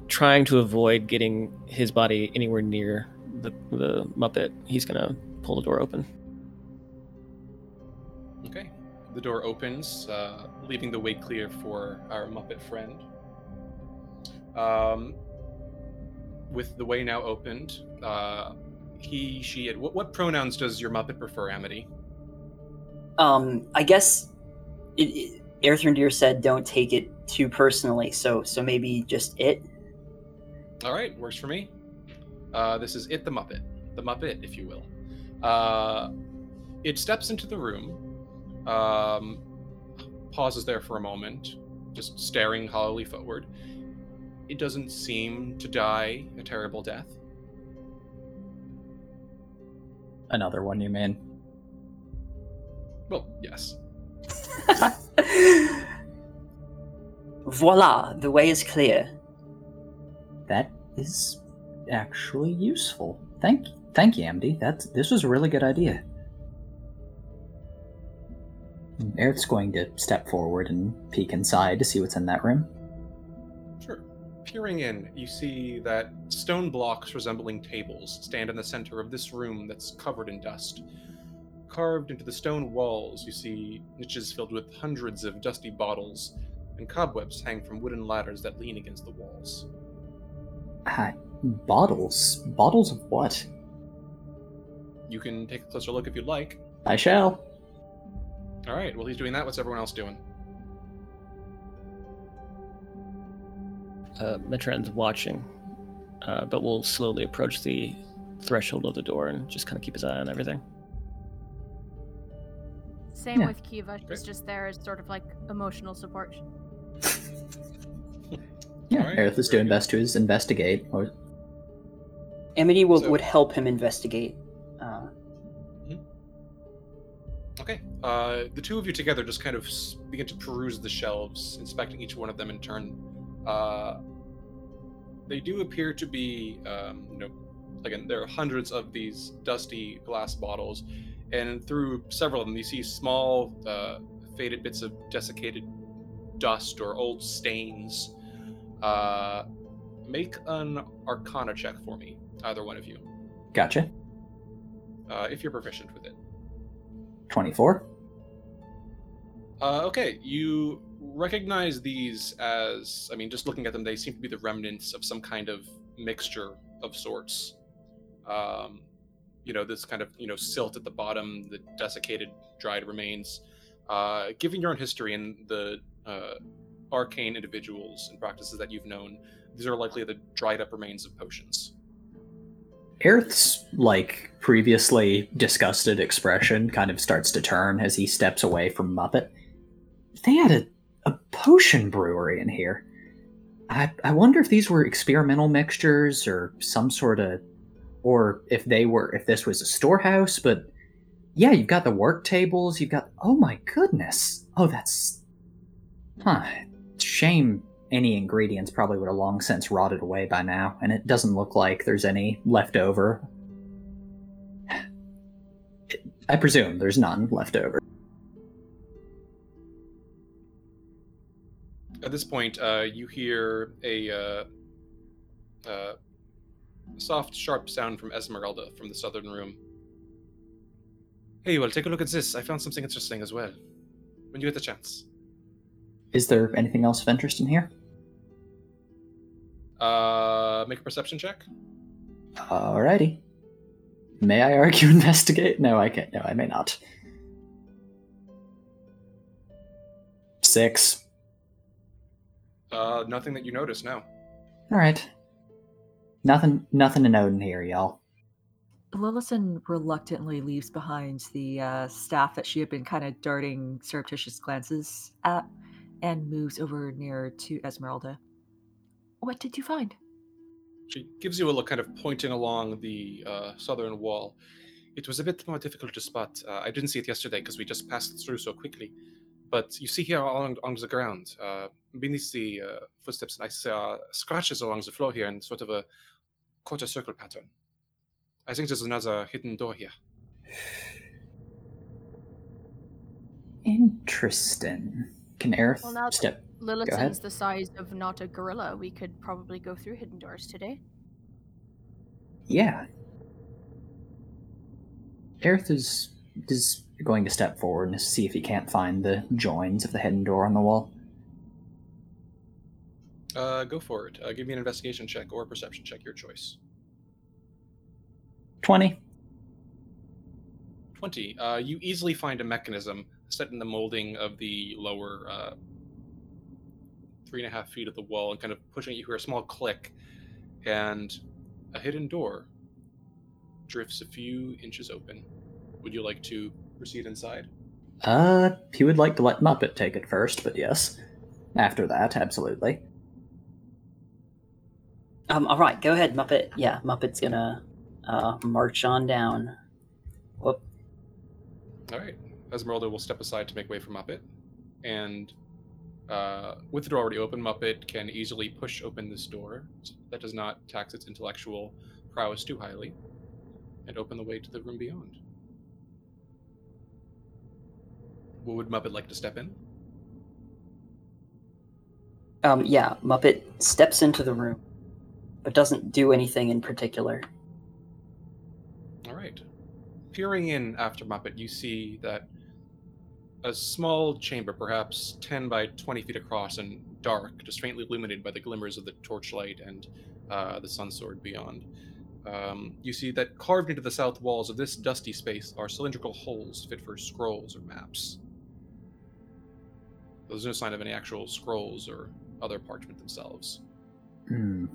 trying to avoid getting his body anywhere near the, the Muppet. He's gonna pull the door open. Okay. The door opens, uh, leaving the way clear for our Muppet friend. Um, with the way now opened, uh, he, she, it. What, what pronouns does your Muppet prefer, Amity? Um, I guess it, it, Erthrendir said don't take it too personally, so so maybe just it. All right, works for me. Uh, this is it, the Muppet, the Muppet, if you will. Uh, it steps into the room, um, pauses there for a moment, just staring hollowly forward. It doesn't seem to die a terrible death. Another one, you mean? Well, yes. Voila, the way is clear. That is actually useful. Thank, thank you, MD. That's this was a really good idea. Aerith's going to step forward and peek inside to see what's in that room. Peering in, you see that stone blocks resembling tables stand in the center of this room that's covered in dust. Carved into the stone walls, you see niches filled with hundreds of dusty bottles, and cobwebs hang from wooden ladders that lean against the walls. Ah, bottles? Bottles of what? You can take a closer look if you'd like. I shall. All right, well, he's doing that. What's everyone else doing? Uh, Metron's watching, uh, but will slowly approach the threshold of the door and just kind of keep his eye on everything. Same Yeah. with Kiva. She's Great. just there as sort of like emotional support. Yeah, Alright, Aerith is doing good. best to is investigate. Or Amity will, So- would help him investigate. Uh, Okay. Uh, the two of you together just kind of begin to peruse the shelves, inspecting each one of them in turn. Uh, they do appear to be, um, you know, again, there are hundreds of these dusty glass bottles, and through several of them, you see small, uh, faded bits of desiccated dust or old stains. Uh, make an Arcana check for me, either one of you, gotcha. uh, if you're proficient with it. 24. Uh, okay, you recognize these as, I mean, just looking at them, they seem to be the remnants of some kind of mixture of sorts. Um, you know, this kind of, you know, silt at the bottom, the desiccated, dried remains. Uh, given your own history and the uh, arcane individuals and practices that you've known, these are likely the dried up remains of potions. Aerith's, like, previously disgusted expression kind of starts to turn as he steps away from Muppet. They had a, a potion brewery in here. I, I wonder if these were experimental mixtures or some sort of. Or if they were. If this was a storehouse, but. Yeah, you've got the work tables, you've got. Oh my goodness! Oh, that's. Huh. Shame any ingredients probably would have long since rotted away by now, and it doesn't look like there's any left over. I presume there's none left over. At this point, uh, you hear a uh, uh, soft, sharp sound from Ezmerelda from the southern room. Hey, well, take a look at this. I found something interesting as well. When you get the chance. Is there anything else of interest in here? Uh, make a perception check. Alrighty. May I argue investigate? No, I can't. No, I may not. Six. Uh, nothing that you notice. No. Alright. Nothing nothing to note in here, y'all. Lillison reluctantly leaves behind the uh, staff that she had been kind of darting surreptitious glances at and moves over near to Ezmerelda. What did you find? She gives you a look, kind of pointing along the uh, southern wall. It was a bit more difficult to spot. Uh, I didn't see it yesterday because we just passed through so quickly. But you see here along, along the ground, uh, beneath the uh, footsteps, I saw scratches along the floor here in sort of a quarter circle pattern. I think there's another hidden door here. Interesting. Can Aerith Well, now that step? Lilith's the size of not a gorilla. We could probably go through hidden doors today. Yeah. Aerith is going to step forward and see if he can't find the joins of the hidden door on the wall. Uh, go for it. Uh, give me an investigation check or a perception check, your choice. Twenty. 20. Uh, you easily find a mechanism set in the molding of the lower uh, three and a half feet of the wall and kind of pushing it. You hear a small click, and a hidden door drifts a few inches open. Would you like to proceed inside? Uh, he would like to let Muppet take it first, but yes. After that, absolutely. um, all right, go ahead, Muppet. Yeah, Muppet's gonna uh, march on down. Whoop. All right. Ezmerelda will step aside to make way for Muppet. And uh, with the door already open, Muppet can easily push open this door. That does not tax its intellectual prowess too highly. And open the way to the room beyond. Would Muppet like to step in? Um, yeah, Muppet steps into the room, but doesn't do anything in particular. All right. Peering in after Muppet, you see that a small chamber, perhaps 10 by 20 feet across and dark, just faintly illuminated by the glimmers of the torchlight and uh, the sun sword beyond. Um, you see that carved into the south walls of this dusty space are cylindrical holes fit for scrolls or maps. There's no sign of any actual scrolls or other parchment themselves. Hmm.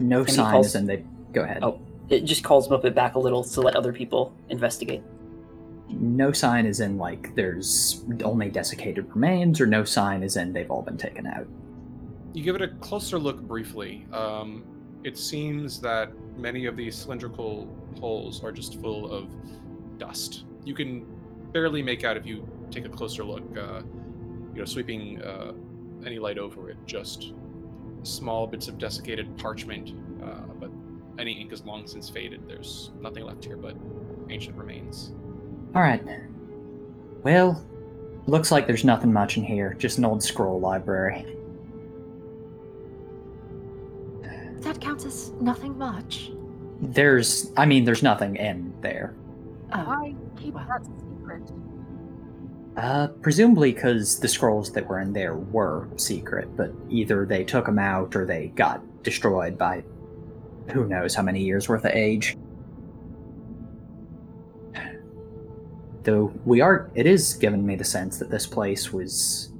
No And he sign calls- as in they. Go ahead. Oh, it just calls Muppet back a little to let other people investigate. No sign is in like there's only desiccated remains, or no sign is in they've all been taken out. You give it a closer look briefly. Um, it seems that many of these cylindrical holes are just full of dust. You can barely make out if you take a closer look. Uh, you know, sweeping uh, any light over it, just small bits of desiccated parchment. Uh, but any ink is long since faded. There's nothing left here but ancient remains. All right. Well, looks like there's nothing much in here. Just an old scroll library. That counts as nothing much. There's, I mean, there's nothing in there. Oh, Why keep well. that secret? Uh, presumably because the scrolls that were in there were secret, but either they took them out or they got destroyed by who knows how many years worth of age. Though we are, it is giving me the sense that this place was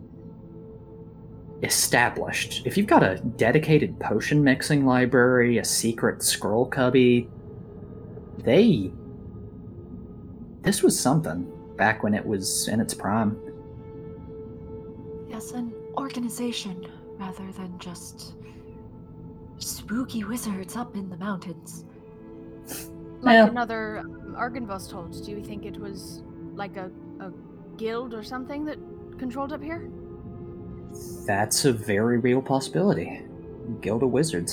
established. If you've got a dedicated potion mixing library, a secret scroll cubby, they. This was something back when it was in its prime. yes, an organization rather than just spooky wizards up in the mountains. Like Yeah. another um, Argynvost told. Do you think it was like a, a guild or something that controlled up here? That's a very real possibility. Guild of Wizards.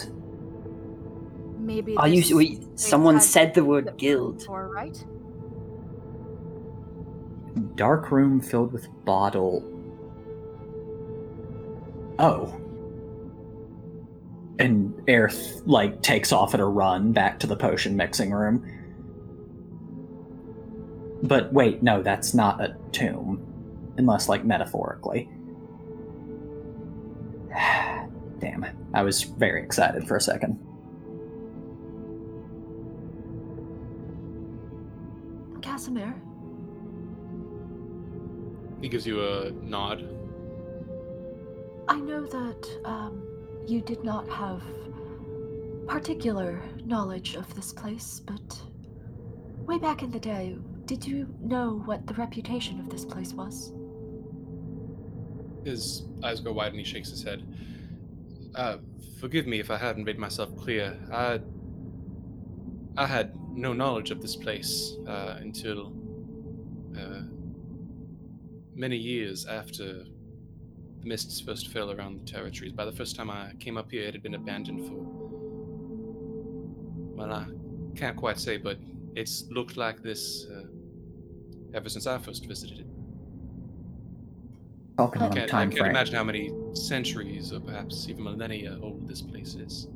Maybe. Ah, you, wait, someone said the word guild. Before, right? Dark room filled with bottle. Oh. And Aerith, like, takes off at a run back to the potion mixing room. But wait, no, that's not a tomb. Unless, like, metaphorically. Damn, I was very excited for a second. Kasimir, He gives you a nod. I know that um, you did not have particular knowledge of this place, but way back in the day, did you know what the reputation of this place was? His eyes go wide and he shakes his head. Uh, forgive me if I haven't made myself clear. I, I had no knowledge of this place uh, until many years after the mists first fell around the territories. By the first time I came up here, it had been abandoned for. Well, I can't quite say, but it's looked like this uh, ever since I first visited it. Talking I can't, I can't imagine how many centuries or perhaps even millennia old this place is.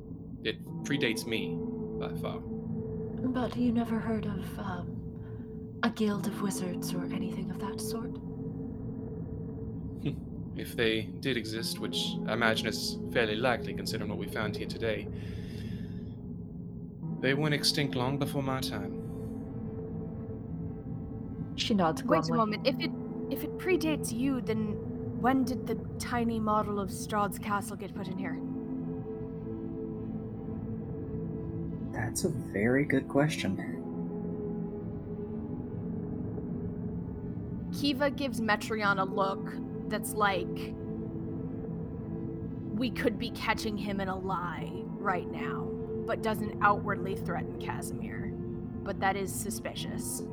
It predates me by far. But you never heard of um, a guild of wizards or anything of that sort? If they did exist, which I imagine is fairly likely considering what we found here today, they went extinct long before my time. She nods Wait a moment. If it if it predates you, then when did the tiny model of Strahd's castle get put in here? That's a very good question. Kiva gives Metreon a look that's like we could be catching him in a lie right now, but doesn't outwardly threaten Kasimir. But that is suspicious.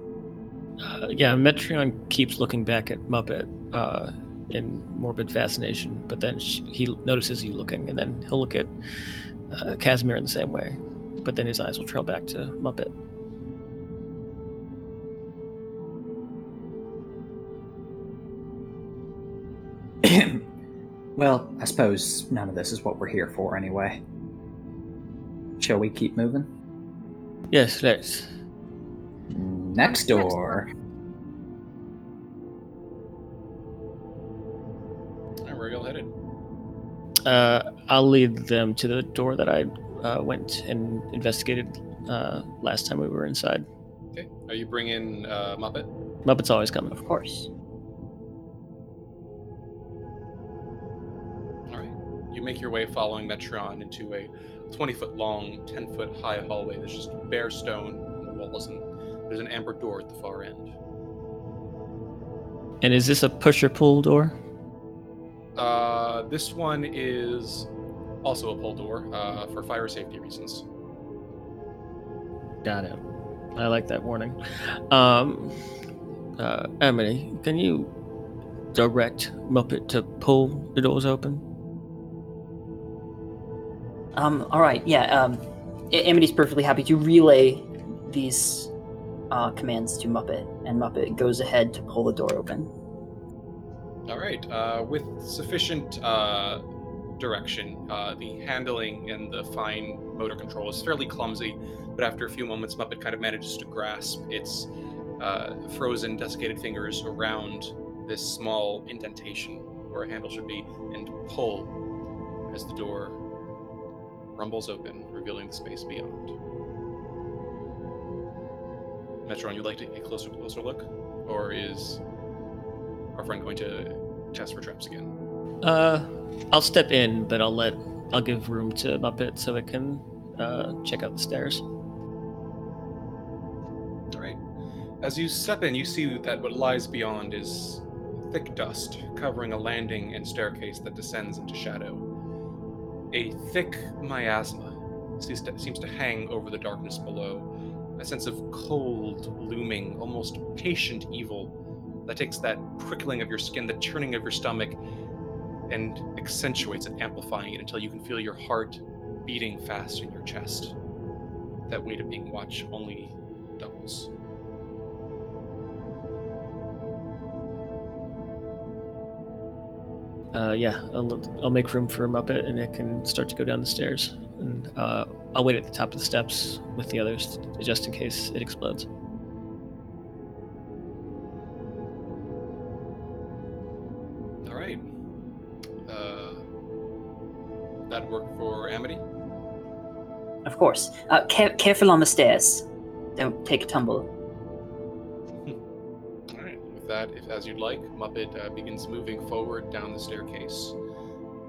Uh, yeah, Metreon keeps looking back at Muppet uh, in morbid fascination, but then sh he notices you looking, and then he'll look at uh, Kasimir in the same way, but then his eyes will trail back to Muppet. Well, I suppose none of this is what we're here for anyway. Shall we keep moving? Yes, let's. Next door. Alright, where are y'all headed? Uh, I'll lead them to the door that I uh, went and investigated uh, last time we were inside. Okay. Are you bringing uh, Muppet? Muppet's always coming. Of course. You make your way following Metreon into a 20 foot long, 10 foot high hallway. that's just bare stone on the walls, and there's an amber door at the far end. And is this a push or pull door? Uh, this one is also a pull door uh, for fire safety reasons. Got it. I like that warning. Um, uh, Emily, can you direct Muppet to pull the doors open? Um, all right, yeah. Um, Amity's perfectly happy to relay these uh, commands to Muppet, and Muppet goes ahead to pull the door open. All right. Uh, with sufficient uh, direction, uh, the handling and the fine motor control is fairly clumsy, but after a few moments, Muppet kind of manages to grasp its uh, frozen, desiccated fingers around this small indentation where a handle should be and pull as the door rumbles open, revealing the space beyond. Metreon, you'd like to take a closer, closer look? Or is our friend going to test for traps again? Uh, I'll step in, but I'll let I'll give room to Muppet so it can uh, check out the stairs. All right. As you step in, you see that what lies beyond is thick dust covering a landing and staircase that descends into shadow. A thick miasma seems to, seems to hang over the darkness below, a sense of cold, looming, almost patient evil that takes that prickling of your skin, the churning of your stomach, and accentuates it, amplifying it until you can feel your heart beating fast in your chest. That weight of being watched only doubles. Uh, yeah, I'll, I'll make room for Muppet, and it can start to go down the stairs. And uh, I'll wait at the top of the steps with the others, just in case it explodes. All right. Uh, that work for Amity? Of course. Uh, care- careful on the stairs. Don't take a tumble. As you'd like, Muppet uh, begins moving forward down the staircase,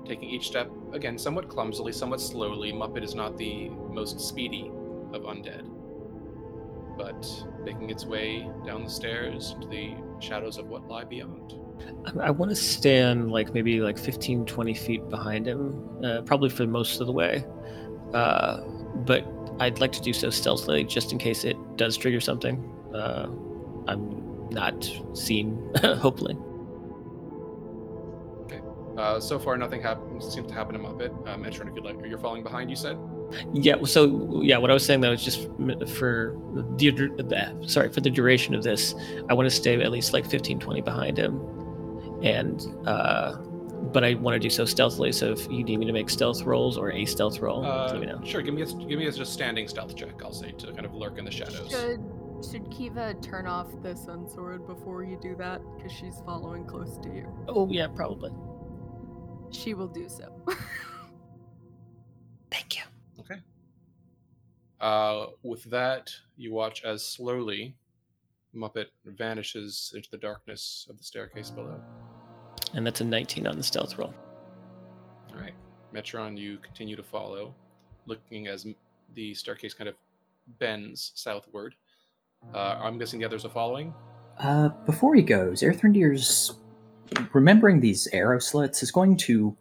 taking each step again somewhat clumsily, somewhat slowly. Muppet is not the most speedy of undead, but making its way down the stairs into the shadows of what lie beyond. I, I want to stand like maybe like 15, 20 feet behind him, uh, probably for most of the way. Uh, but I'd like to do so stealthily, just in case it does trigger something. Uh, I'm not seen, hopefully. Uh, so far, nothing hap- seems to happen to Muppet. Metreon, if you'd like, you're falling behind. You said. Yeah. So yeah, what I was saying though is just for the, the sorry for the duration of this, I want to stay at least like 15, 20 behind him, and uh, but I want to do so stealthily. So if you need me to make stealth rolls or a stealth roll, Uh, let me know. Sure. Give me a give me a just standing stealth check. I'll say to kind of lurk in the shadows. Should should Kiva turn off the sun sword before you do that? Because she's following close to you. Oh yeah, probably. She will do so. Thank you. Okay. Uh, with that, you watch as slowly Muppet vanishes into the darkness of the staircase below. And that's a 19 on the stealth roll. All right, Metreon, you continue to follow, looking as the staircase kind of bends southward. Uh, I'm guessing the others are following. Uh, before he goes, Erthrendir's remembering these arrow slits is going to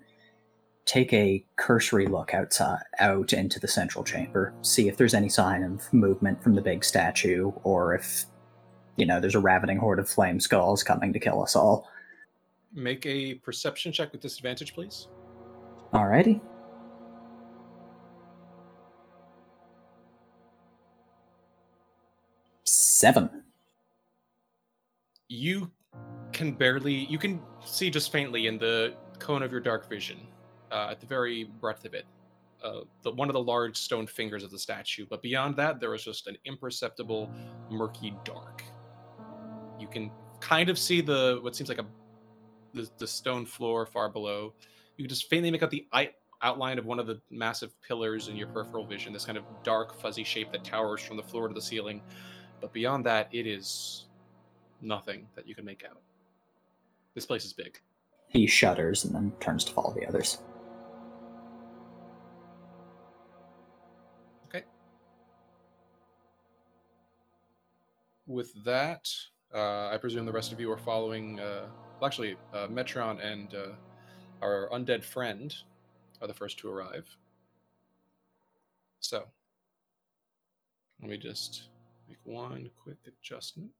take a cursory look outside, out into the central chamber, see if there's any sign of movement from the big statue, or if, you know, there's a ravening horde of flame skulls coming to kill us all. Make a perception check with disadvantage, please. Alrighty. Seven. you can barely you can see just faintly in the cone of your dark vision, uh, at the very breadth of it, uh, the, one of the large stone fingers of the statue. But beyond that, there is just an imperceptible, murky dark. You can kind of see the what seems like a the, the stone floor far below. You can just faintly make out the outline of one of the massive pillars in your peripheral vision. This kind of dark, fuzzy shape that towers from the floor to the ceiling. But beyond that, it is nothing that you can make out. This place is big. He shudders and then turns to follow the others. Okay. With that, uh, I presume the rest of you are following. Uh, well, actually, uh, Metreon and uh, our undead friend are the first to arrive. So, let me just make one quick adjustment.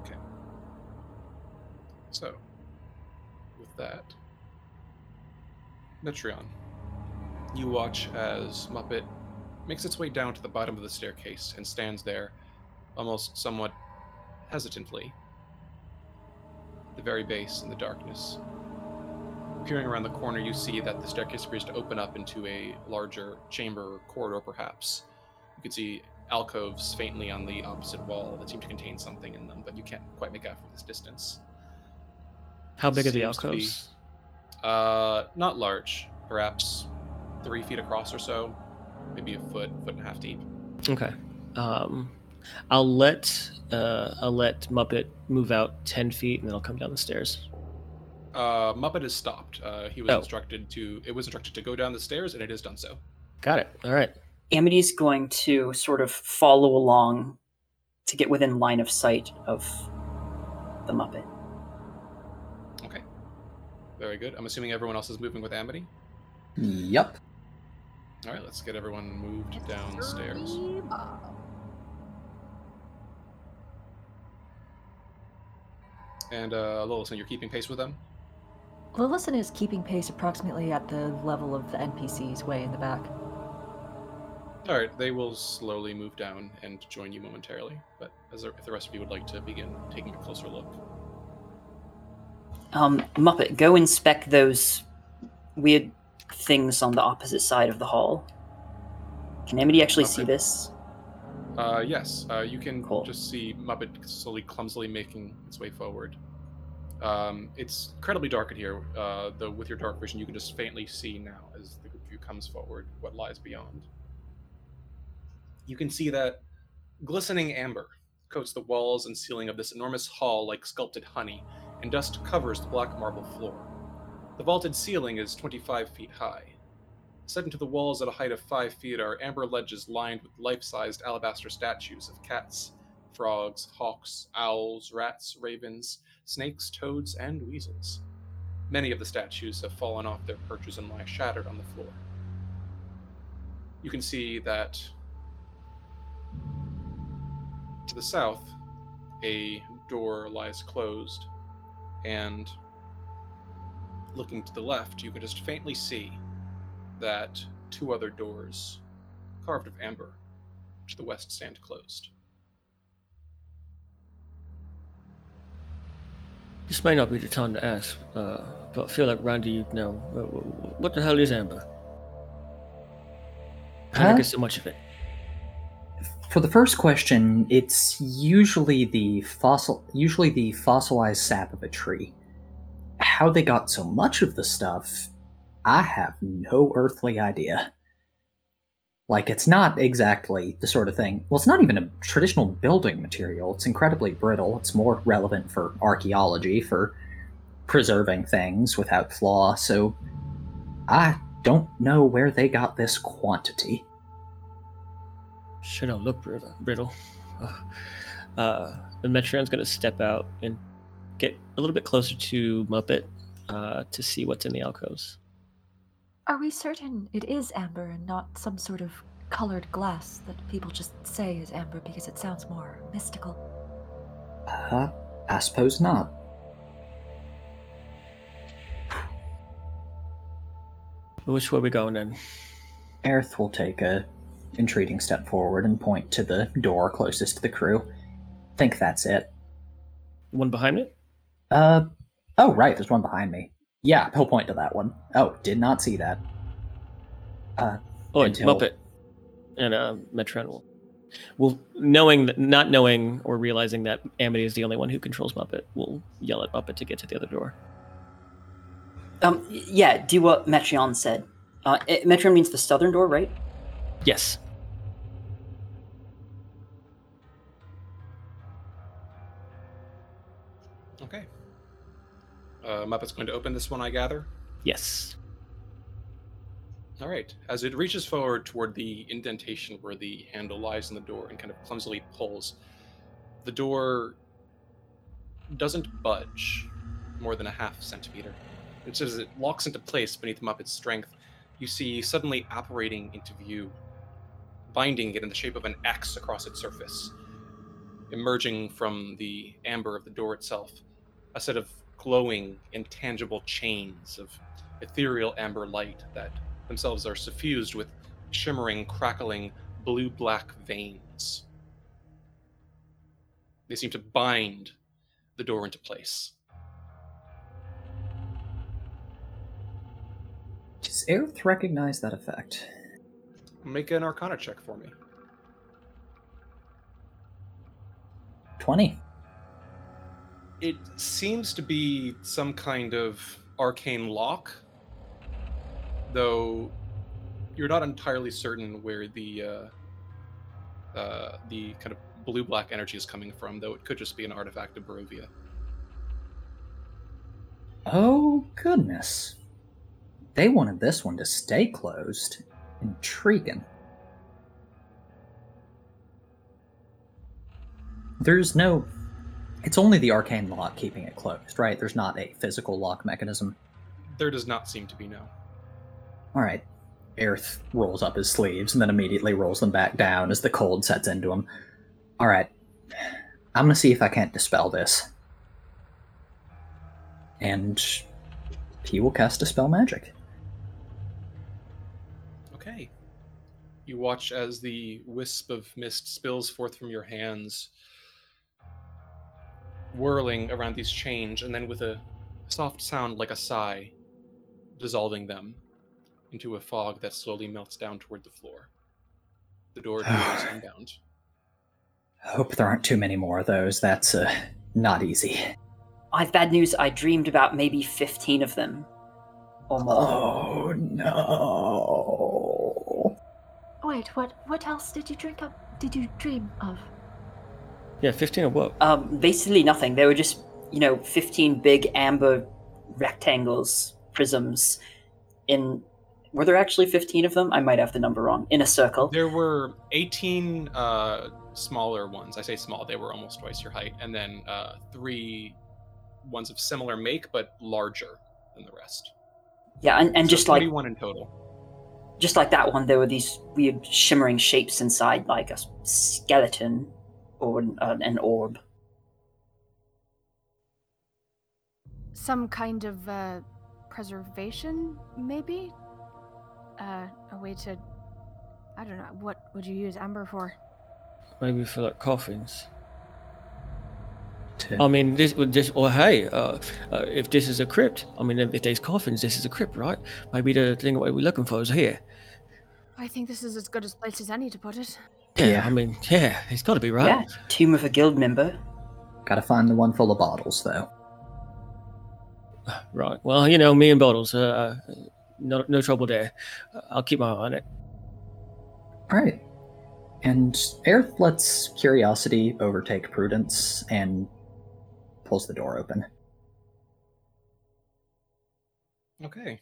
Okay. So, with that, Metreon, you watch as Muppet makes its way down to the bottom of the staircase and stands there, almost somewhat hesitantly, the very base in the darkness. Peering around the corner, you see that the staircase appears to open up into a larger chamber or corridor, perhaps. You can see alcoves faintly on the opposite wall that seem to contain something in them, but you can't quite make out from this distance. How big are the to be- alcoves? Uh, not large, perhaps three feet across or so, maybe a foot, foot and a half deep. Okay. Um, I'll let uh, I'll let Muppet move out ten feet, and then I'll come down the stairs. Uh, Muppet is stopped. Uh, he was Oh. instructed to. It was instructed to go down the stairs, and it has done so. Got it. All right. Amity's going to sort of follow along to get within line of sight of the Muppet. Okay. Very good. I'm assuming everyone else is moving with Amity. Yep. All right, let's get everyone moved downstairs. And uh, Lillison, you're keeping pace with them. Lillison is keeping pace approximately at the level of the NPCs way in the back. All right, they will slowly move down and join you momentarily. But as the, if the rest of you would like to begin taking a closer look, Um, Muppet, go inspect those weird things on the opposite side of the hall. Can Amity actually see this? Uh, yes, uh, you can Cool. just see Muppet slowly, clumsily making its way forward. Um, it's incredibly dark in here, uh, though with your dark vision, you can just faintly see now as the group you comes forward what lies beyond. You can see that glistening amber coats the walls and ceiling of this enormous hall like sculpted honey, and dust covers the black marble floor. The vaulted ceiling is 25 feet high. Set into the walls at a height of five feet are amber ledges lined with life sized alabaster statues of cats, frogs, hawks, owls, rats, ravens, snakes, toads, and weasels. Many of the statues have fallen off their perches and lie shattered on the floor. You can see that to the south, a door lies closed, and looking to the left, you can just faintly see that two other doors, carved of amber, to the west stand closed. This may not be the time to ask, uh, but I feel like Randy, you'd know. Uh, What the hell is amber? How do I get so much of it? For the first question, it's usually the fossil, usually the fossilized sap of a tree. How they got so much of the stuff, I have no earthly idea. Like, it's not exactly the sort of thing. Well, it's not even a traditional building material. It's incredibly brittle. It's more relevant for archaeology, for preserving things without flaw. So, I don't know where they got this quantity. Don't look brittle. brittle. Uh, the Metreon's gonna step out and get a little bit closer to Muppet uh, to see what's in the alcoves. Are we certain it is amber and not some sort of colored glass that people just say is amber because it sounds more mystical? Uh, I suppose not. Which way we going then? Aerith will take a entreating step forward and point to the door closest to the crew. Think that's it. One behind me? Uh, oh, right, there's one behind me. Yeah, he'll point to that one. Oh, did not see that. Uh, Oh, Until- Muppet. And uh, Metreon will. Well, knowing that, not knowing or realizing that Amity is the only one who controls Muppet, will yell at Muppet to get to the other door. Um, yeah, do what Metreon said. Uh, Metreon means the southern door, right? Yes. Uh, Muppet's going to open this one, I gather. Yes. All right. As it reaches forward toward the indentation where the handle lies in the door and kind of clumsily pulls, the door doesn't budge more than a half centimeter. And so as it locks into place beneath Muppet's strength, you see suddenly apparating into view, binding it in the shape of an X across its surface. Emerging from the amber of the door itself, a set of glowing, intangible chains of ethereal amber light that themselves are suffused with shimmering, crackling, blue black veins. They seem to bind the door into place. does Aerith recognize that effect? Make an arcana check for me. 20. It seems to be some kind of arcane lock, though you're not entirely certain where the uh, uh, the kind of blue black energy is coming from. Though it could just be an artifact of Barovia. Oh, goodness. They wanted this one to stay closed. Intriguing. There's no. It's only the arcane lock keeping it closed, right? There's not a physical lock mechanism. There does not seem to be no. Alright. Aerith rolls up his sleeves and then immediately rolls them back down as the cold sets into him. Alright. I'm gonna see if I can't dispel this. And he will cast Dispel Magic. Okay. You watch as the wisp of mist spills forth from your hands, whirling around these chains, and then with a soft sound like a sigh, dissolving them into a fog that slowly melts down toward the floor. The door appears unbound. I hope there aren't too many more of those. That's uh, not easy. I have bad news. I dreamed about maybe 15 of them. Or more. Oh no. Wait, what? What else did you drink up? Did you dream of? Yeah, 15 or what? Um, basically nothing. They were just, you know, 15 big amber rectangles, prisms, in. Were there actually 15 of them? I might have the number wrong. In a circle. There were 18 uh, smaller ones. I say small, they were almost twice your height. And then uh, three ones of similar make, but larger than the rest. Yeah, and, and So just like 21 in total. just like that one, there were these weird shimmering shapes inside, like a skeleton or an, uh, an orb. Some kind of uh, preservation, maybe? Uh, a way to. I don't know. What would you use amber for? Maybe for like coffins. To- I mean, this would just, or hey, uh, uh, if this is a crypt, I mean, if there's coffins, this is a crypt, right? Maybe the thing what we're looking for is here. I think this is as good a place as any to put it. Yeah, Yeah. I mean, yeah, he's got to be right. Yeah, tomb of a guild member. Gotta find the one full of bottles, though. Right. Well, you know, me and bottles, uh, uh, no, no trouble there. Uh, I'll keep my eye on it. Alright. And Aerith lets curiosity overtake prudence and pulls the door open. Okay.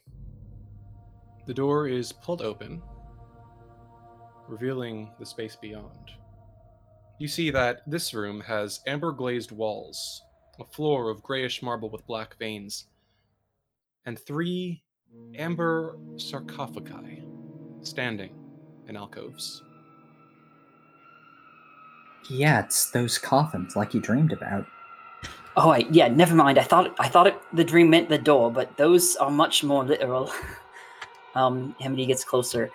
The door is pulled open, revealing the space beyond. You see that this room has amber glazed walls, a floor of grayish marble with black veins, and three amber sarcophagi standing in alcoves. Yeah, it's those coffins like you dreamed about. Oh, I, yeah. Never mind. I thought I thought it, the dream meant the door, but those are much more literal. um, Hemedy gets closer.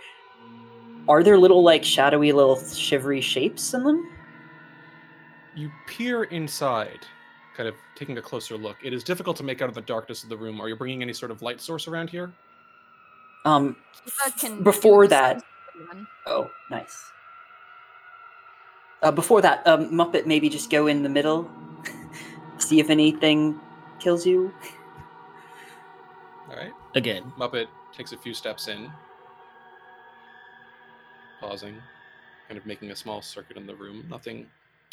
Are there little like shadowy little shivery shapes in them? You peer inside, kind of taking a closer look. It is difficult to make out of the darkness of the room. Are you bringing any sort of light source around here? Um, can before that, oh, nice. Uh, before that, um, Muppet, maybe just go in the middle, see if anything kills you. All right. Again. Muppet takes a few steps in, pausing, kind of making a small circuit in the room. Nothing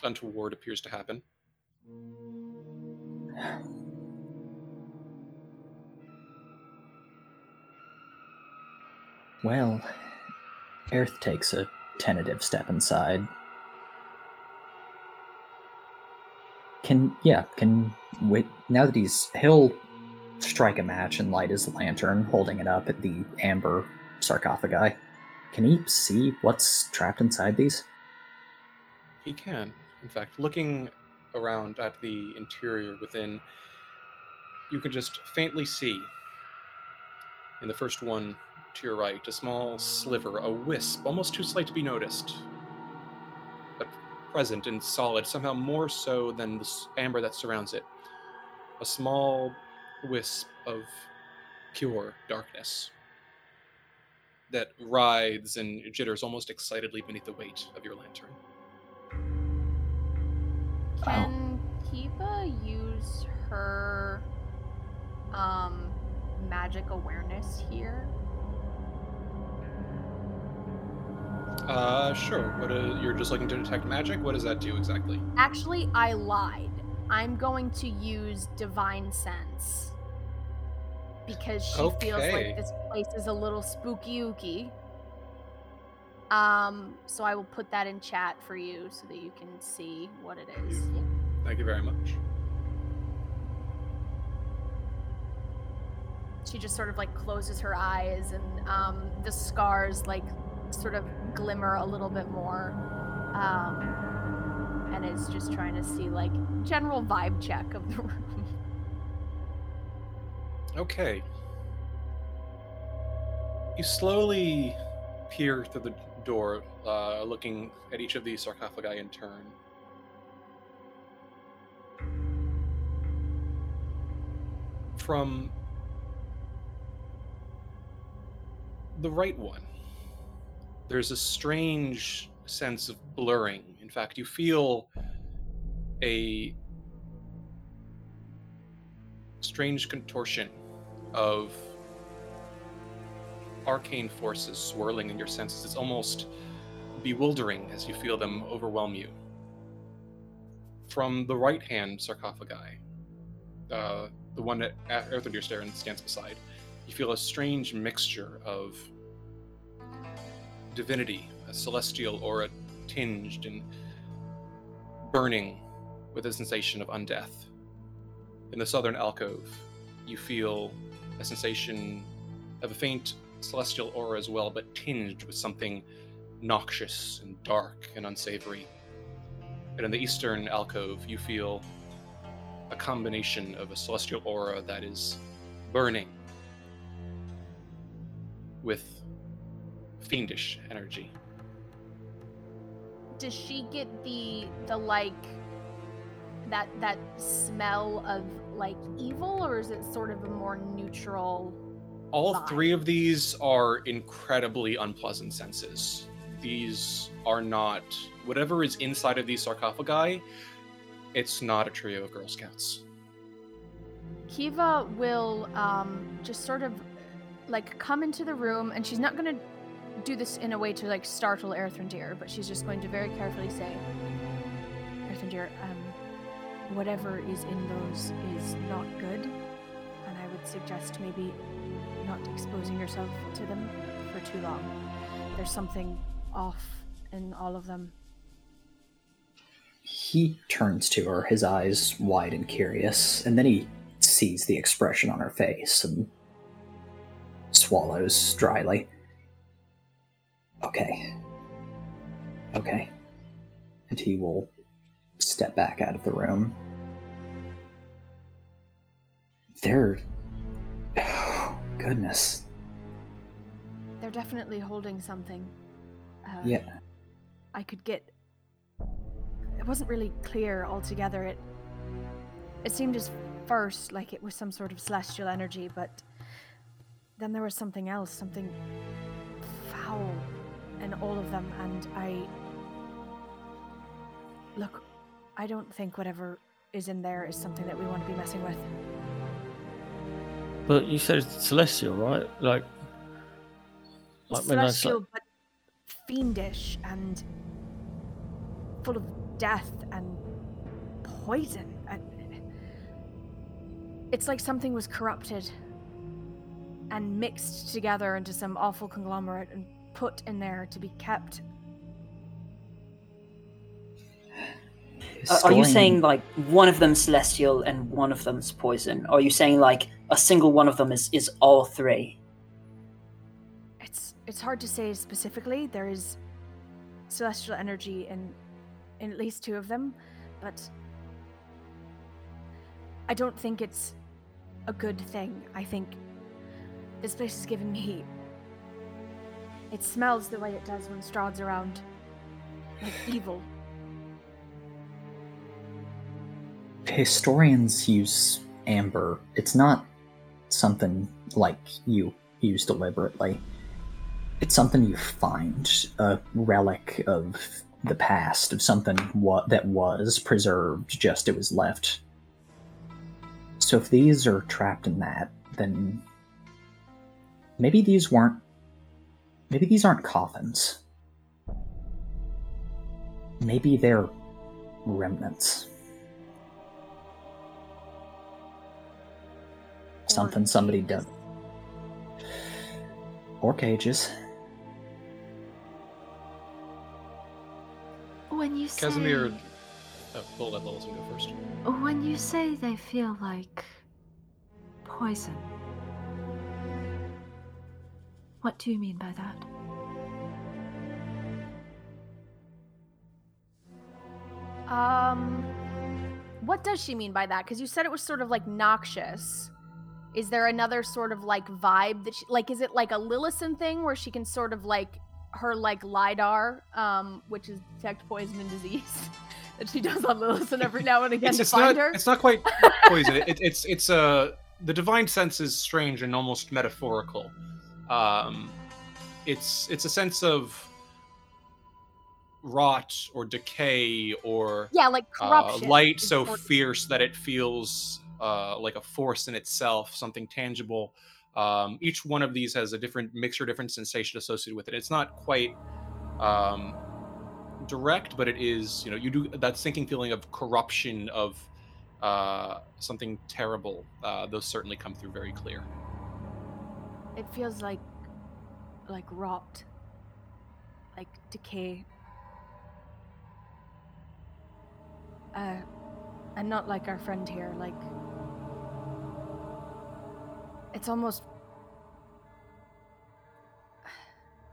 untoward appears to happen. Well, Earth takes a tentative step inside. Can yeah, can wait now that he's he'll strike a match and light his lantern, holding it up at the amber sarcophagi. Can he see what's trapped inside these? He can. In fact, looking around at the interior within, you can just faintly see in the first one to your right a small sliver, a wisp, almost too slight to be noticed, but present and solid, somehow more so than the amber that surrounds it. A small wisp of pure darkness that writhes and jitters almost excitedly beneath the weight of your lantern. Can Kiva use her um magic awareness here? Uh, sure. What? Uh, you're just looking to detect magic. What does that do exactly? Actually, I lied. I'm going to use divine sense because she feels like this place is a little spooky ooky. Um, so I will put that in chat for you so that you can see what it is. Beautiful. Thank you very much. She just sort of like closes her eyes and um, the scars like sort of glimmer a little bit more. Um, and is just trying to see like general vibe check of the room. Okay. You slowly peer through the door, uh, looking at each of these sarcophagi in turn. From the right one, there's a strange sense of blurring. In fact, you feel a strange contortion of arcane forces swirling in your senses. It's almost bewildering as you feel them overwhelm you. From the right hand sarcophagi, uh, the one that Arthur stands beside, you feel a strange mixture of divinity, a celestial aura tinged and burning with a sensation of undeath. In the southern alcove, you feel a sensation of a faint celestial aura as well, but tinged with something noxious and dark and unsavory. And in the eastern alcove, you feel a combination of a celestial aura that is burning with fiendish energy. Does she get the the like that that smell of like evil or is it sort of a more neutral All vibe? three of these are incredibly unpleasant senses. These are not whatever is inside of these sarcophagi. It's not a trio of Girl Scouts. Kiva will um, just sort of like come into the room, and she's not going to do this in a way to like startle Erthrendir, but she's just going to very carefully say, Erthrendir, um, whatever is in those is not good, and I would suggest maybe not exposing yourself to them for too long. There's something off in all of them. He turns to her, his eyes wide and curious, and then he sees the expression on her face and swallows dryly. Okay. Okay. And he will step back out of the room. They're. goodness. They're definitely holding something. Uh, Yeah. I could get. It wasn't really clear altogether. It. It seemed as first like it was some sort of celestial energy, but then there was something else, something foul in all of them, and I. Look, I don't think whatever is in there is something that we want to be messing with. But you said it's celestial, right? Like, like when I s- celestial, but fiendish and full of death and poison. It's like something was corrupted and mixed together into some awful conglomerate and put in there to be kept. Uh, are you saying like one of them's celestial and one of them's poison? Or are you saying like a single one of them is, is all three? It's it's hard to say specifically. There is celestial energy in in at least two of them, but I don't think it's a good thing. I think this place is giving me. It smells the way it does when Strahd's around, like evil. Historians use amber. It's not something like you use deliberately. It's something you find, a relic of the past, of something that was preserved, just it was left. So if these are trapped in that, then maybe these weren't. Maybe these aren't coffins. Maybe they're remnants. Something somebody done. Or cages. When you say Kasimir. Oh, we'll let Lillison go first. when you say they feel like poison, what do you mean by that? Um, what does she mean by that? Because you said it was sort of like noxious. Is there another sort of like vibe that she like? Is it like a Lillison thing where she can sort of like her like lidar, um, which is detect poison and disease, that she does on Lillison every now and again It's, to it's find not. her? It's not quite poison. It, it's it's uh, the divine sense is strange and almost metaphorical. Um, it's it's a sense of rot or decay or Yeah, like uh, corruption. light so fierce that it feels uh, like a force in itself, something tangible. Um, each one of these has a different mixture, different sensation associated with it. It's not quite um, direct, but it is. You know, you do that sinking feeling of corruption of uh, something terrible. Uh, those certainly come through very clear. It feels like like rot, like decay. Uh, and not like our friend here. Like it's almost.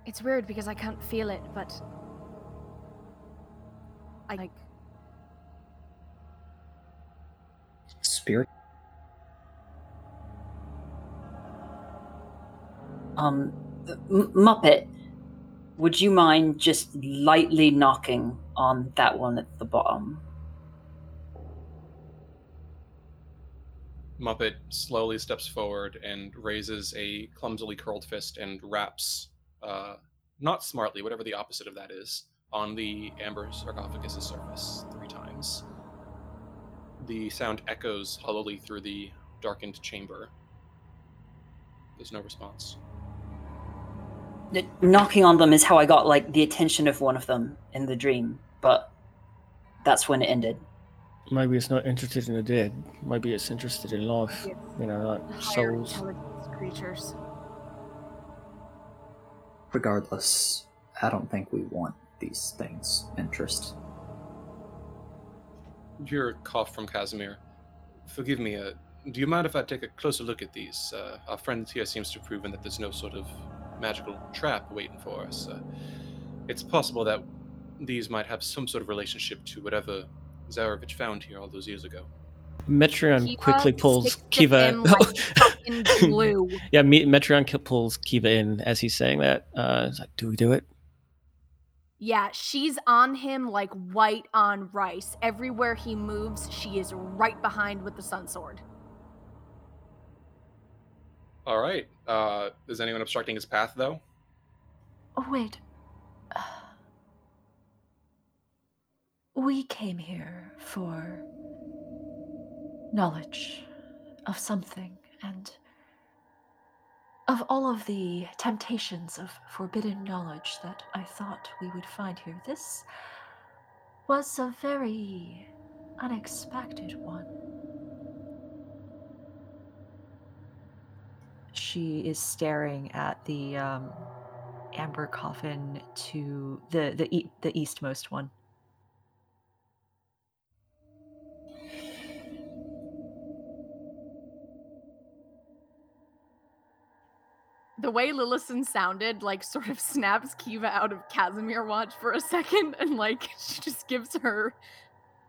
It's weird because I can't feel it, but I like. Spirit. Um, M- Muppet, would you mind just lightly knocking on that one at the bottom? Muppet slowly steps forward and raises a clumsily curled fist and raps, uh, not smartly, whatever the opposite of that is, on the amber sarcophagus's surface three times. The sound echoes hollowly through the darkened chamber. There's no response. Knocking on them is how I got like the attention of one of them in the dream, but that's when it ended. Maybe it's not interested in the dead. Maybe it's interested in life. You know, like higher souls. intelligence creatures. Regardless, I don't think we want these things' interest. You hear a cough from Kasimir. Forgive me, uh, do you mind if I take a closer look at these? Uh, our friend here seems to have proven that there's no sort of magical trap waiting for us. Uh, it's possible that these might have some sort of relationship to whatever Zarovich found here all those years ago. Metreon Kiva quickly pulls Kiva. him like yeah, Metreon ki- pulls Kiva in as he's saying that. Uh, he's like, "Do we do it?" Yeah, she's on him like white on rice. Everywhere he moves, she is right behind with the sun sword. All right. Uh, is anyone obstructing his path, though? Oh, wait. We came here for knowledge of something and of all of the temptations of forbidden knowledge that I thought we would find here. This was a very unexpected one. She is staring at the um, amber coffin to the the e- the eastmost one. The way Lillison sounded, like, sort of snaps Kiva out of Kasimir watch for a second, and like she just gives her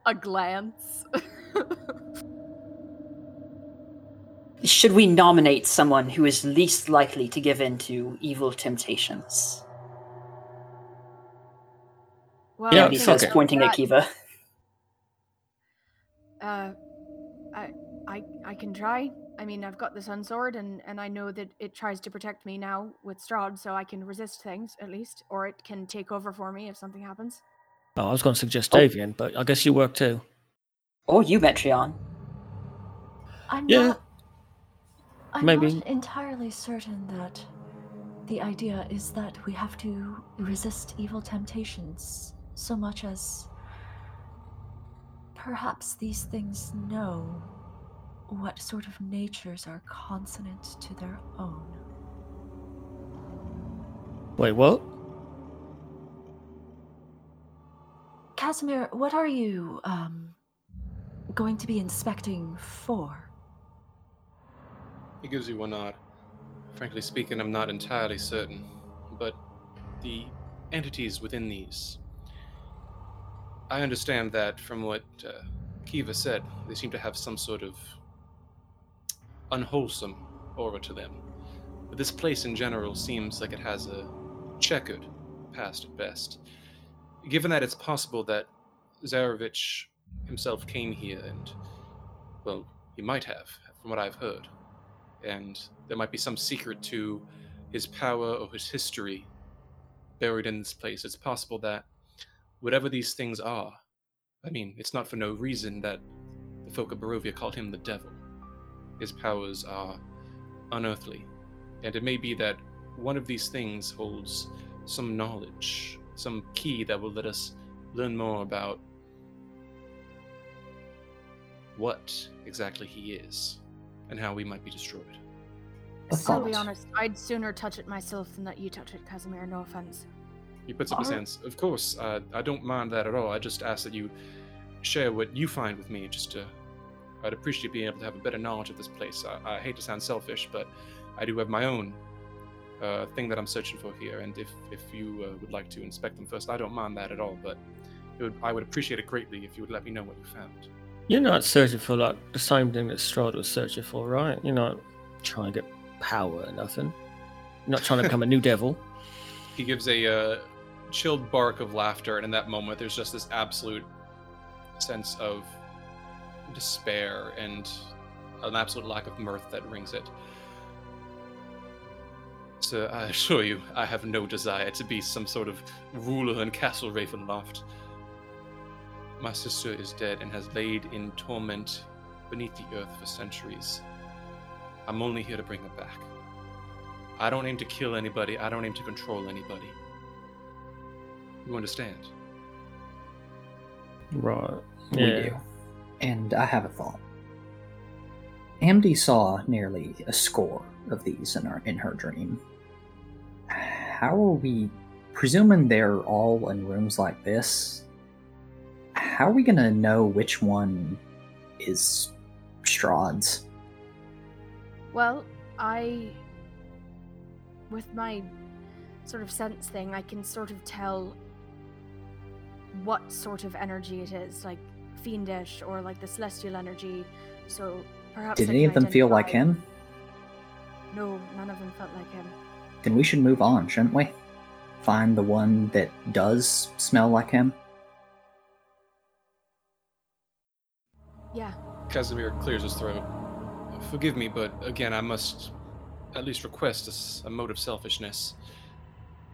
a glance. Should we nominate someone who is least likely to give in to evil temptations? well, Yeah, I Andy think says, okay. pointing at Kiva. Uh, I, I, I can try. I mean, I've got the sun sword, and and I know that it tries to protect me now with Strahd, so I can resist things at least, or it can take over for me if something happens. Oh, I was going to suggest Oh. Davian, but I guess you work too. Or you, Metreon. I'm Yeah, not. I'm maybe. not entirely certain that the idea is that we have to resist evil temptations so much as perhaps these things know what sort of natures are consonant to their own. Wait, what? Kasimir, what are you um going to be inspecting for? He gives you one nod. Frankly speaking, I'm not entirely certain, but the entities within these. I understand that from what uh, Kiva said, they seem to have some sort of unwholesome aura to them. But this place in general seems like it has a checkered past at best. Given that it's possible that Zarovich himself came here and, well, he might have, from what I've heard and there might be some secret to his power or his history buried in this place. It's possible that whatever these things are, I mean, it's not for no reason that the folk of Barovia called him the devil. His powers are unearthly, and it may be that one of these things holds some knowledge, some key that will let us learn more about what exactly he is and how we might be destroyed. A I'll be honest, I'd sooner touch it myself than that you touch it, Kasimir. No offense. He puts up his Are- hands. Of course, uh, I don't mind that at all. I just ask that you share what you find with me. Just to, I'd appreciate being able to have a better knowledge of this place. I, I hate to sound selfish, but I do have my own uh, thing that I'm searching for here. And if if you uh, would like to inspect them first, I don't mind that at all. But it would, I would appreciate it greatly if you would let me know what you found. You're not searching for like the same thing that Strahd was searching for, right? You're not trying to get power or nothing. You're not trying to become a new devil. He gives a uh, chilled bark of laughter, and in that moment, there's just this absolute sense of despair and an absolute lack of mirth that rings it. So I assure you, I have no desire to be some sort of ruler in Castle Ravenloft. My sister is dead and has laid in torment beneath the earth for centuries. I'm only here to bring her back. I don't aim to kill anybody, I don't aim to control anybody. You understand? Right. We Yeah. And I have a thought. Amity saw nearly a score of these in her in her dream. How are we presuming they're all in rooms like this? How are we gonna know which one is Strahd's? Well, I. With my sort of sense thing, I can sort of tell what sort of energy it is, like fiendish or like the celestial energy. So perhaps. Did any of them feel like him? No, none of them felt like him. Then we should move on, shouldn't we? find the one that does smell like him? Yeah. Kasimir clears his throat. Forgive me, but again, I must at least request a mode of selfishness.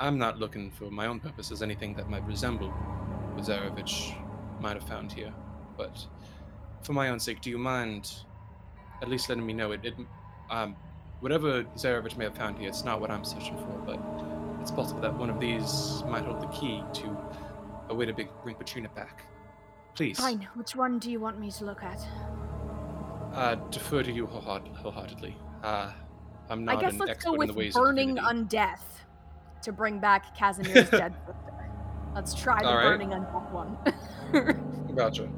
I'm not looking for my own purposes anything that might resemble what Zarovich might have found here, but for my own sake, do you mind at least letting me know it? it um, whatever Zarovich may have found here, it's not what I'm searching for, but it's possible that one of these might hold the key to a way to bring Petrina back. Please. Fine. Which one do you want me to look at? Uh, defer to you wholeheartedly. Uh, I'm not I guess an let's expert go in with the ways burning of undeath to bring back Kasimir's dead sister. Let's try the All right. burning undeath one. Gotcha.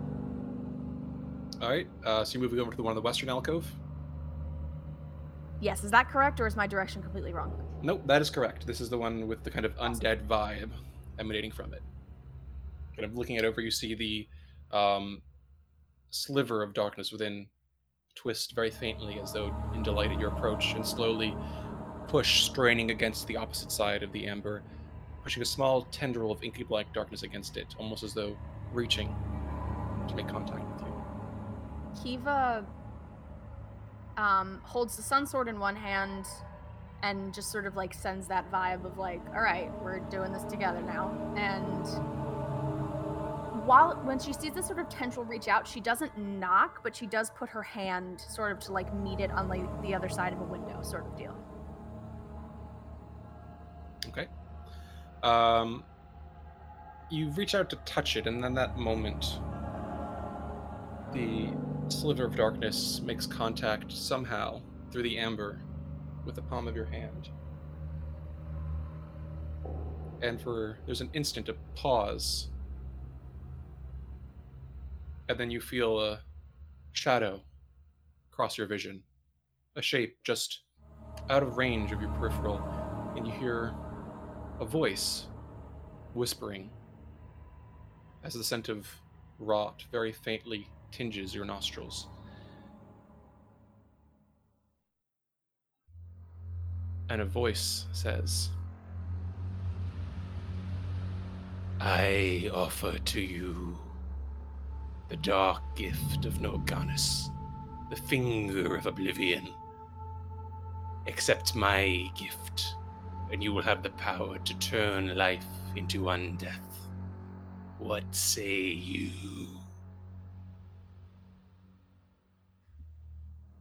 All right. Uh, so you're moving over to the one in the western alcove. yes, is that correct, or is my direction completely wrong? Nope, that is correct. This is the one with the kind of undead vibe emanating from it. Kind of looking it over, you see the um, sliver of darkness within twist very faintly, as though in delight at your approach, and slowly push, straining against the opposite side of the amber, pushing a small tendril of inky black darkness against it, almost as though reaching to make contact with you. Kiva um, holds the sun sword in one hand and just sort of like sends that vibe of like, all right, we're doing this together now. And while when she sees this sort of tendril reach out, she doesn't knock, but she does put her hand sort of to like meet it on like the other side of a window, sort of deal. Okay. Um, you reach out to touch it, and then that moment, the sliver of darkness makes contact somehow through the amber with the palm of your hand. And for there's an instant of pause, and then you feel a shadow cross your vision, a shape just out of range of your peripheral, and you hear a voice whispering as the scent of rot very faintly tinges your nostrils. And a voice says, I offer to you the dark gift of Norganas, the finger of oblivion. Accept my gift, and you will have the power to turn life into undeath. What say you?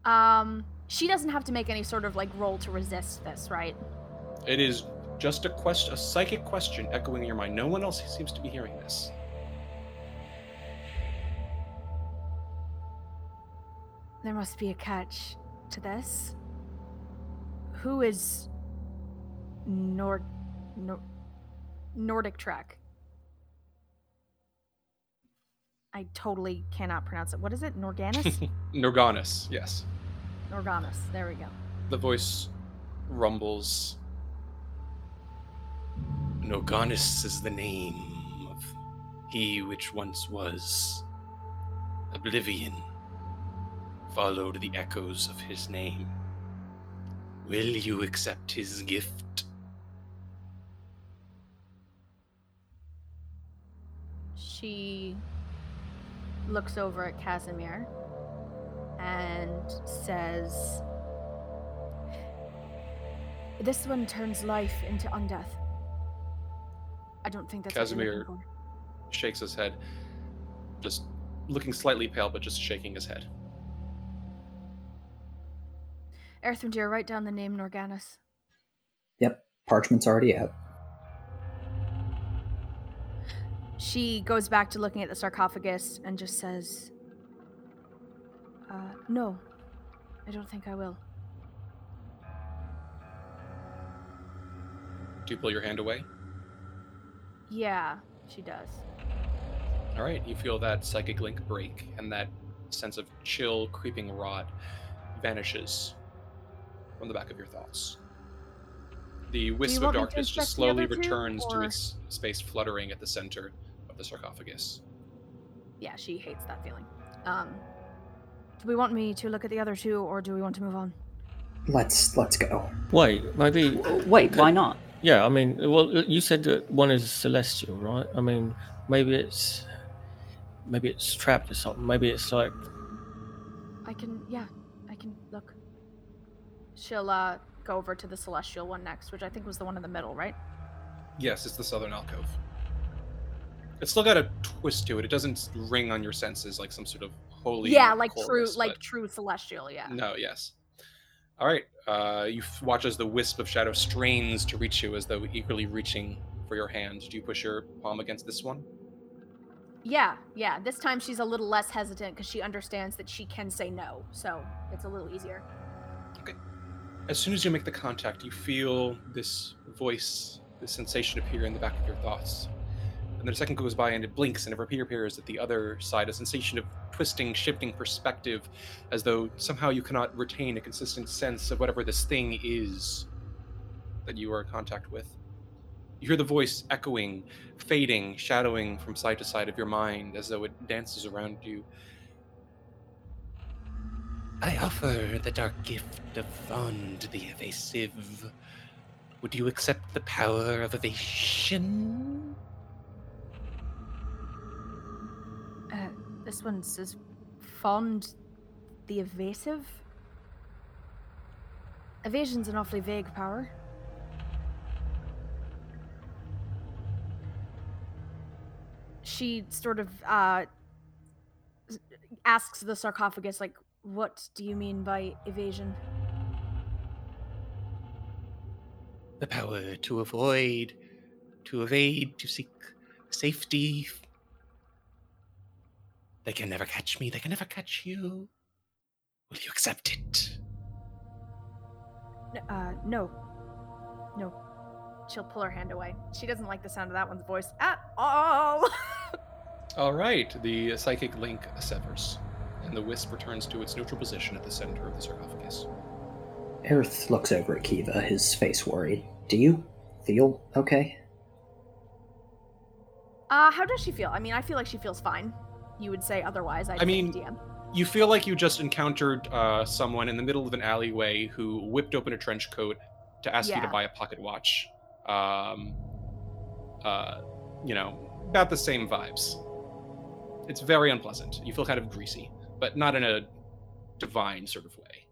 Um, she doesn't have to make any sort of like roll to resist this, right? It is just a question, a psychic question echoing in your mind. No one else seems to be hearing this. There must be a catch to this. Who is Nord Nor- Nordic Trek? I totally cannot pronounce it. What is it? Norganas? Norganas, yes. Norganas. There we go. The voice rumbles. Norganas is the name of he which once was. Oblivion followed the echoes of his name. Will you accept his gift? She looks over at Kasimir and says, This one turns life into undeath. I don't think that's what you're Kasimir shakes his head, just looking slightly pale, but just shaking his head. Erthrendir, write down the name Norganas. Yep, parchment's already out. She goes back to looking at the sarcophagus and just says, uh, No, I don't think I will. Do you pull your hand away? Yeah, she does. All right, you feel that psychic link break, and that sense of chill, creeping rot vanishes from the back of your thoughts. The wisp of want me to darkness just slowly other two, returns to its space fluttering at the center of the sarcophagus. Yeah, she hates that feeling. Um, do we want me to look at the other two, or do we want to move on? Let's let's go. Wait, maybe. Wait, why not? Yeah, I mean, well, you said that one is celestial, right? I mean, maybe it's maybe it's trapped or something. Maybe it's like I can, yeah, I can look. She'll uh, go over to the celestial one next, which I think was the one in the middle, right? Yes, it's the southern alcove. It's still got a twist to it. It doesn't ring on your senses like some sort of holy. yeah, like true, like true celestial. Yeah. No, yes. All right. Uh, you watch as the wisp of shadow strains to reach you, as though eagerly reaching for your hand. Do you push your palm against this one? Yeah, yeah. This time she's a little less hesitant because she understands that she can say no, so it's a little easier. Okay. As soon as you make the contact, you feel this voice, this sensation appear in the back of your thoughts. And then a second goes by and it blinks and it reappears at the other side, a sensation of twisting, shifting perspective, as though somehow you cannot retain a consistent sense of whatever this thing is that you are in contact with. You hear the voice echoing, fading, shadowing from side to side of your mind as though it dances around you. I offer the dark gift of fond the Evasive. Would you accept the power of evasion? Uh, this one says fond the evasive. Evasion's an awfully vague power. She sort of uh, asks the sarcophagus, like, what do you mean by evasion? The power to avoid, to evade, to seek safety. They can never catch me, they can never catch you. Will you accept it? N- Uh, no. No. She'll pull her hand away. She doesn't like the sound of that one's voice at all. All right, the psychic link severs, and the wisp returns to its neutral position at the center of the sarcophagus. Aerith looks over at Kiva, his face worried. Do you feel okay? uh, how does she feel? I mean, I feel like she feels fine. You would say otherwise. I'd I mean, DM. You feel like you just encountered uh, someone in the middle of an alleyway who whipped open a trench coat to ask you to buy a pocket watch. Um, uh, you know, about the same vibes. It's very unpleasant. You feel kind of greasy, but not in a divine sort of way.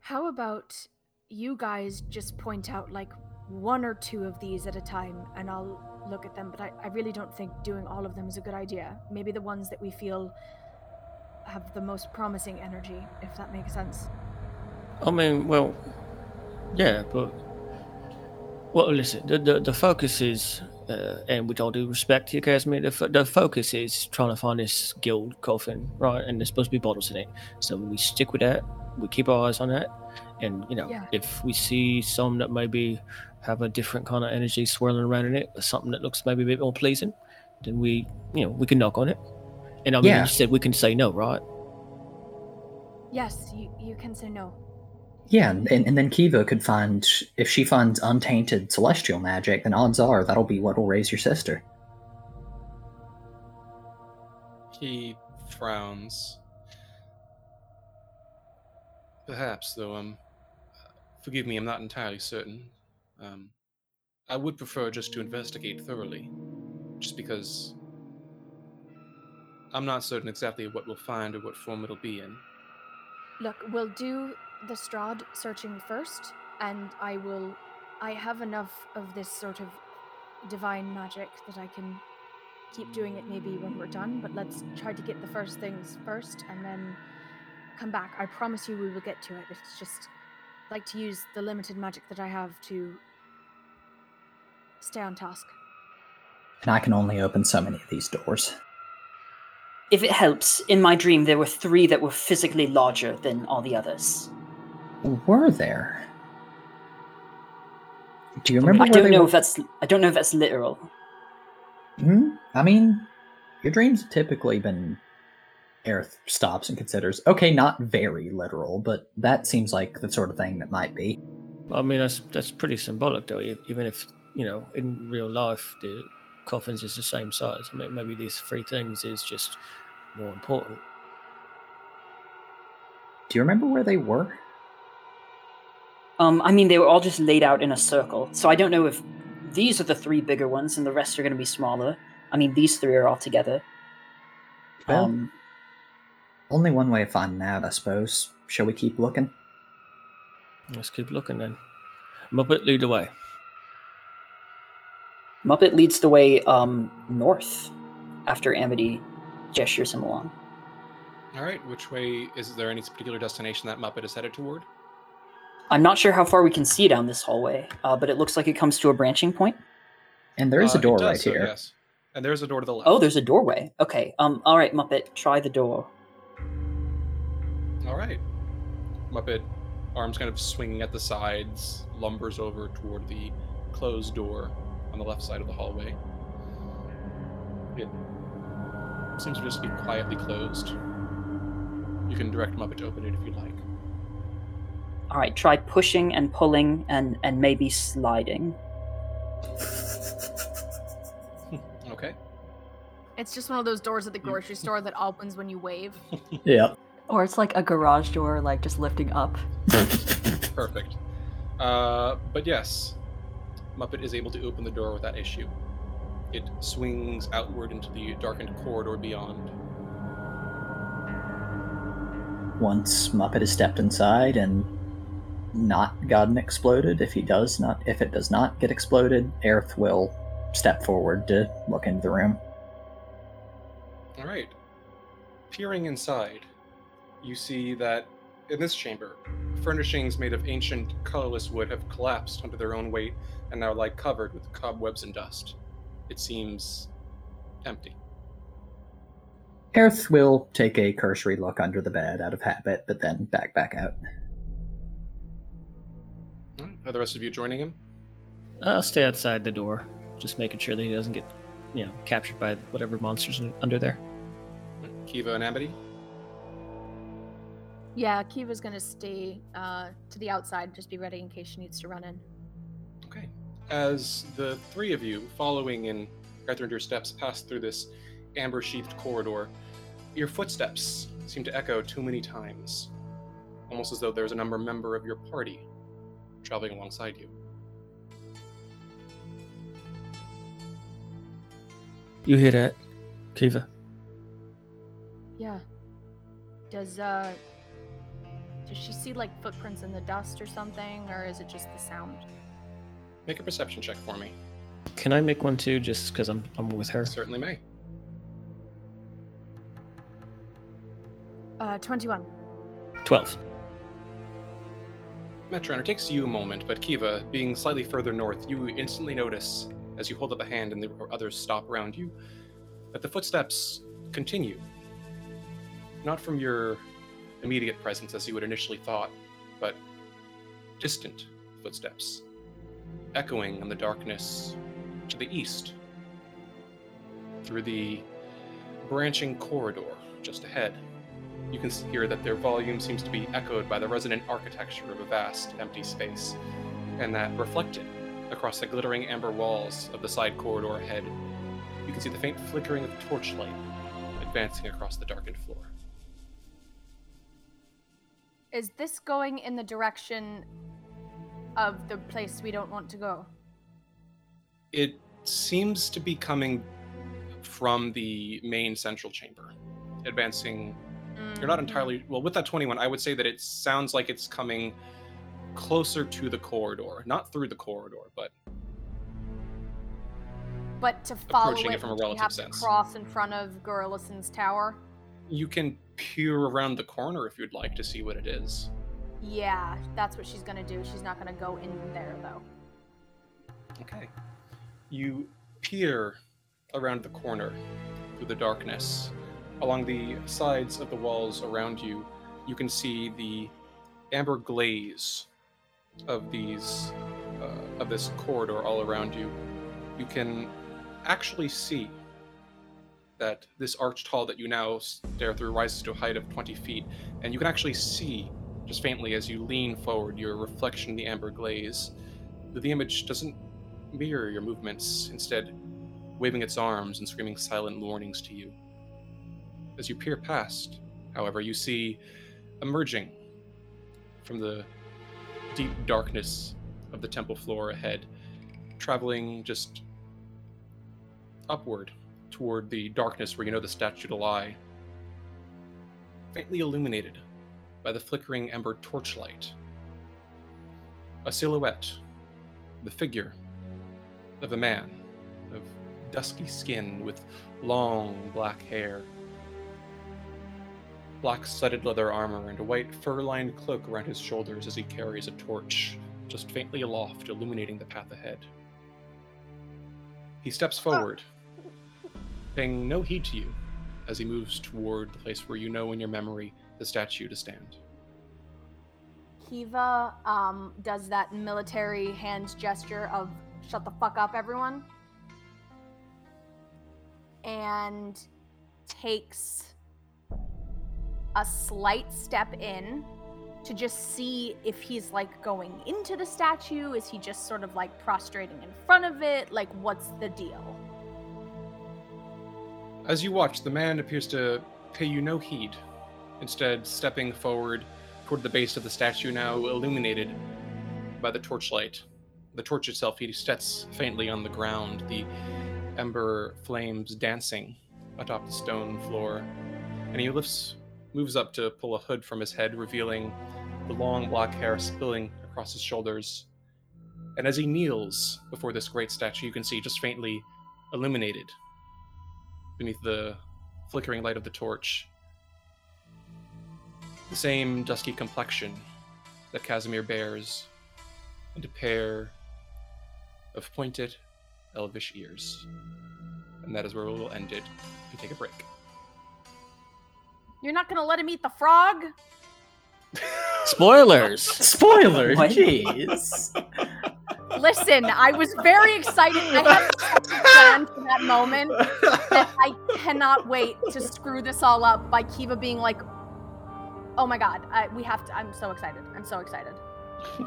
How about you guys just point out like one or two of these at a time and I'll look at them, but I, I really don't think doing all of them is a good idea. Maybe the ones that we feel have the most promising energy, if that makes sense. I mean, well, yeah, but well, listen. The the, the focus is, uh, and with all due respect to you, Kasimir, the, fo- the focus is trying to find this guild coffin, right? And there's supposed to be bottles in it, so we stick with that. We keep our eyes on that, and you know, Yeah. if we see some that maybe have a different kind of energy swirling around in it, or something that looks maybe a bit more pleasing, then we, you know, we can knock on it. And I mean, Yeah. you said we can say no, right? Yes, you, you can say no. Yeah, and, and then Kiva could find if she finds untainted celestial magic, then odds are that'll be what'll raise your sister. He frowns. Perhaps, though, um, forgive me, I'm not entirely certain. Um, I would prefer just to investigate thoroughly, just because I'm not certain exactly what we'll find or what form it'll be in. Look, we'll do the Strahd searching first, and I will. I have enough of this sort of divine magic that I can keep doing it maybe when we're done, but let's try to get the first things first and then come back. I promise you we will get to it. It's just like to use the limited magic that I have to stay on task. And I can only open so many of these doors. If it helps, in my dream there were three that were physically larger than all the others. Were there? Do you remember I don't know were? if that's I don't know if that's literal. Hmm? I mean, your dreams have typically been. Aerith stops and considers. Okay, not very literal, but that seems like the sort of thing that might be. I mean, that's that's pretty symbolic, though. Even if you know, in real life, the coffins is the same size. I mean, maybe these three things is just more important. Do you remember where they were? Um, I mean, they were all just laid out in a circle, so I don't know if these are the three bigger ones and the rest are going to be smaller. I mean, these three are all together. Well, Um, only one way of finding out, I suppose. Shall we keep looking? Let's keep looking then. Muppet, lead the way. Muppet leads the way um, north after Amity gestures him along. All right, which way is there any particular destination that Muppet is headed toward? I'm not sure how far we can see down this hallway, uh, but it looks like it comes to a branching point. And there is Uh, a it door does right so, here. Yes, and there's a door to the left. Oh, there's a doorway. Okay. Um. All right, Muppet, try the door. All right. Muppet, arms kind of swinging at the sides, lumbers over toward the closed door on the left side of the hallway. It seems to just be quietly closed. You can direct Muppet to open it if you'd like. All right. Try pushing and pulling and and maybe sliding. Okay. It's just one of those doors at the grocery store that opens when you wave. Yeah. Or it's like a garage door, like just lifting up. Perfect. Uh, but yes, Muppet is able to open the door without issue. It swings outward into the darkened corridor beyond. Once Muppet has stepped inside and not gotten exploded, if he does not, if it does not get exploded, Aerith will step forward to look into the room. All right. Peering inside, you see that in this chamber, furnishings made of ancient, colorless wood have collapsed under their own weight and now lie covered with cobwebs and dust. It seems empty. Aerith will take a cursory look under the bed out of habit, but then back back out. Are the rest of you joining him? I'll stay outside the door, just making sure that he doesn't get, you know, captured by whatever monsters under there. Kiva and Amity? Yeah, Kiva's gonna stay uh, to the outside, just be ready in case she needs to run in. Okay. As the three of you, following in Grethrunder's steps, pass through this amber sheathed corridor, your footsteps seem to echo too many times, almost as though there's another member of your party traveling alongside you. You hear that, Kiva? Yeah. Does uh does she see like footprints in the dust or something, or is it just the sound? Make a perception check for me. Can I make one too, just because I'm I'm with her? Certainly may. Uh, twenty-one. Twelve. Metreon, it takes you a moment, but Kiva, being slightly further north, you instantly notice, as you hold up a hand and the others stop around you, that the footsteps continue. Not from your immediate presence as you had initially thought, but distant footsteps, echoing in the darkness to the east, through the branching corridor just ahead. You can hear that their volume seems to be echoed by the resonant architecture of a vast, empty space, and that reflected across the glittering amber walls of the side corridor ahead, you can see the faint flickering of torchlight advancing across the darkened floor. Is this going in the direction of the place we don't want to go? It seems to be coming from the main central chamber, advancing. You're not mm-hmm. entirely well with that 21. I would say that it sounds like it's coming closer to the corridor, not through the corridor, but But to follow Approaching it it, from a relative sense. cross in front of Gurlison's tower. You can peer around the corner if you'd like to see what it is. Yeah, that's what she's gonna do. She's not gonna go in there though. Okay. You peer around the corner through the darkness. Along the sides of the walls around you, you can see the amber glaze of these uh, of this corridor all around you. You can actually see that this arched hall that you now stare through rises to a height of 20 feet, and you can actually see, just faintly as you lean forward, your reflection in the amber glaze. The image doesn't mirror your movements, instead, waving its arms and screaming silent warnings to you. As you peer past, however, you see emerging from the deep darkness of the temple floor ahead, traveling just upward toward the darkness where you know the statue to lie, faintly illuminated by the flickering ember torchlight. A silhouette, the figure of a man of dusky skin with long black hair, black studded leather armor, and a white fur lined cloak around his shoulders as he carries a torch just faintly aloft, illuminating the path ahead. He steps ah. forward, paying no heed to you as he moves toward the place where you know in your memory the statue to stand. Kiva um, does that military hand gesture of shut the fuck up, everyone. And takes a slight step in to just see if he's like going into the statue. Is he just sort of like prostrating in front of it? Like, what's the deal? As you watch, the man appears to pay you no heed, instead, stepping forward toward the base of the statue, now illuminated by the torchlight. The torch itself, he steps faintly on the ground, the ember flames dancing atop the stone floor, and he lifts, moves up to pull a hood from his head, revealing the long black hair spilling across his shoulders. And as he kneels before this great statue, you can see just faintly illuminated beneath the flickering light of the torch. The same dusky complexion that Kasimir bears, and a pair of pointed, elvish ears. And that is where we will end it and take a break. You're not gonna let him eat the frog? Spoilers. Spoilers! Jeez. Listen, I was very excited. I had such a for that moment that I cannot wait to screw this all up by Kiva being like, "Oh my god, I, we have to." I'm so excited. I'm so excited.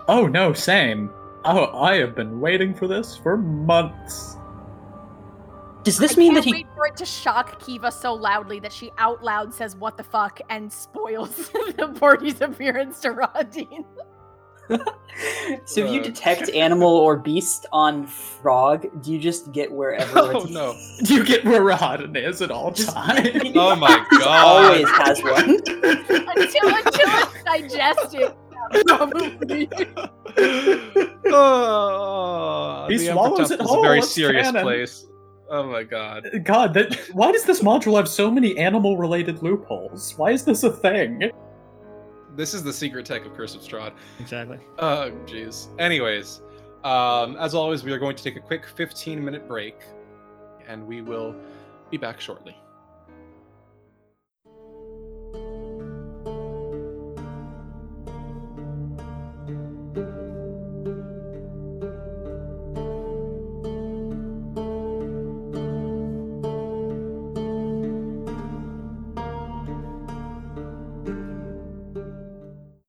Oh no, same. Oh, I have been waiting for this for months. Does this I mean can't that he? wait for it to shock Kiva so loudly that she out loud says "What the fuck" and spoils the party's appearance to Rahadin. So if you Uh. detect animal or beast on frog, do you just get wherever? Oh it's- no! You get where Rahadin is at all Just- times. Oh my He god! always has one. until until it's digested. Probably. oh, He the swallows it Temple is a very serious canon. place. Oh my god! God, that why does this module have so many animal-related loopholes? Why is this a thing? This is the secret tech of Curse of Strahd. Exactly. Oh, jeez. Anyways, um, as always, we are going to take a quick 15 minute break, and we will be back shortly.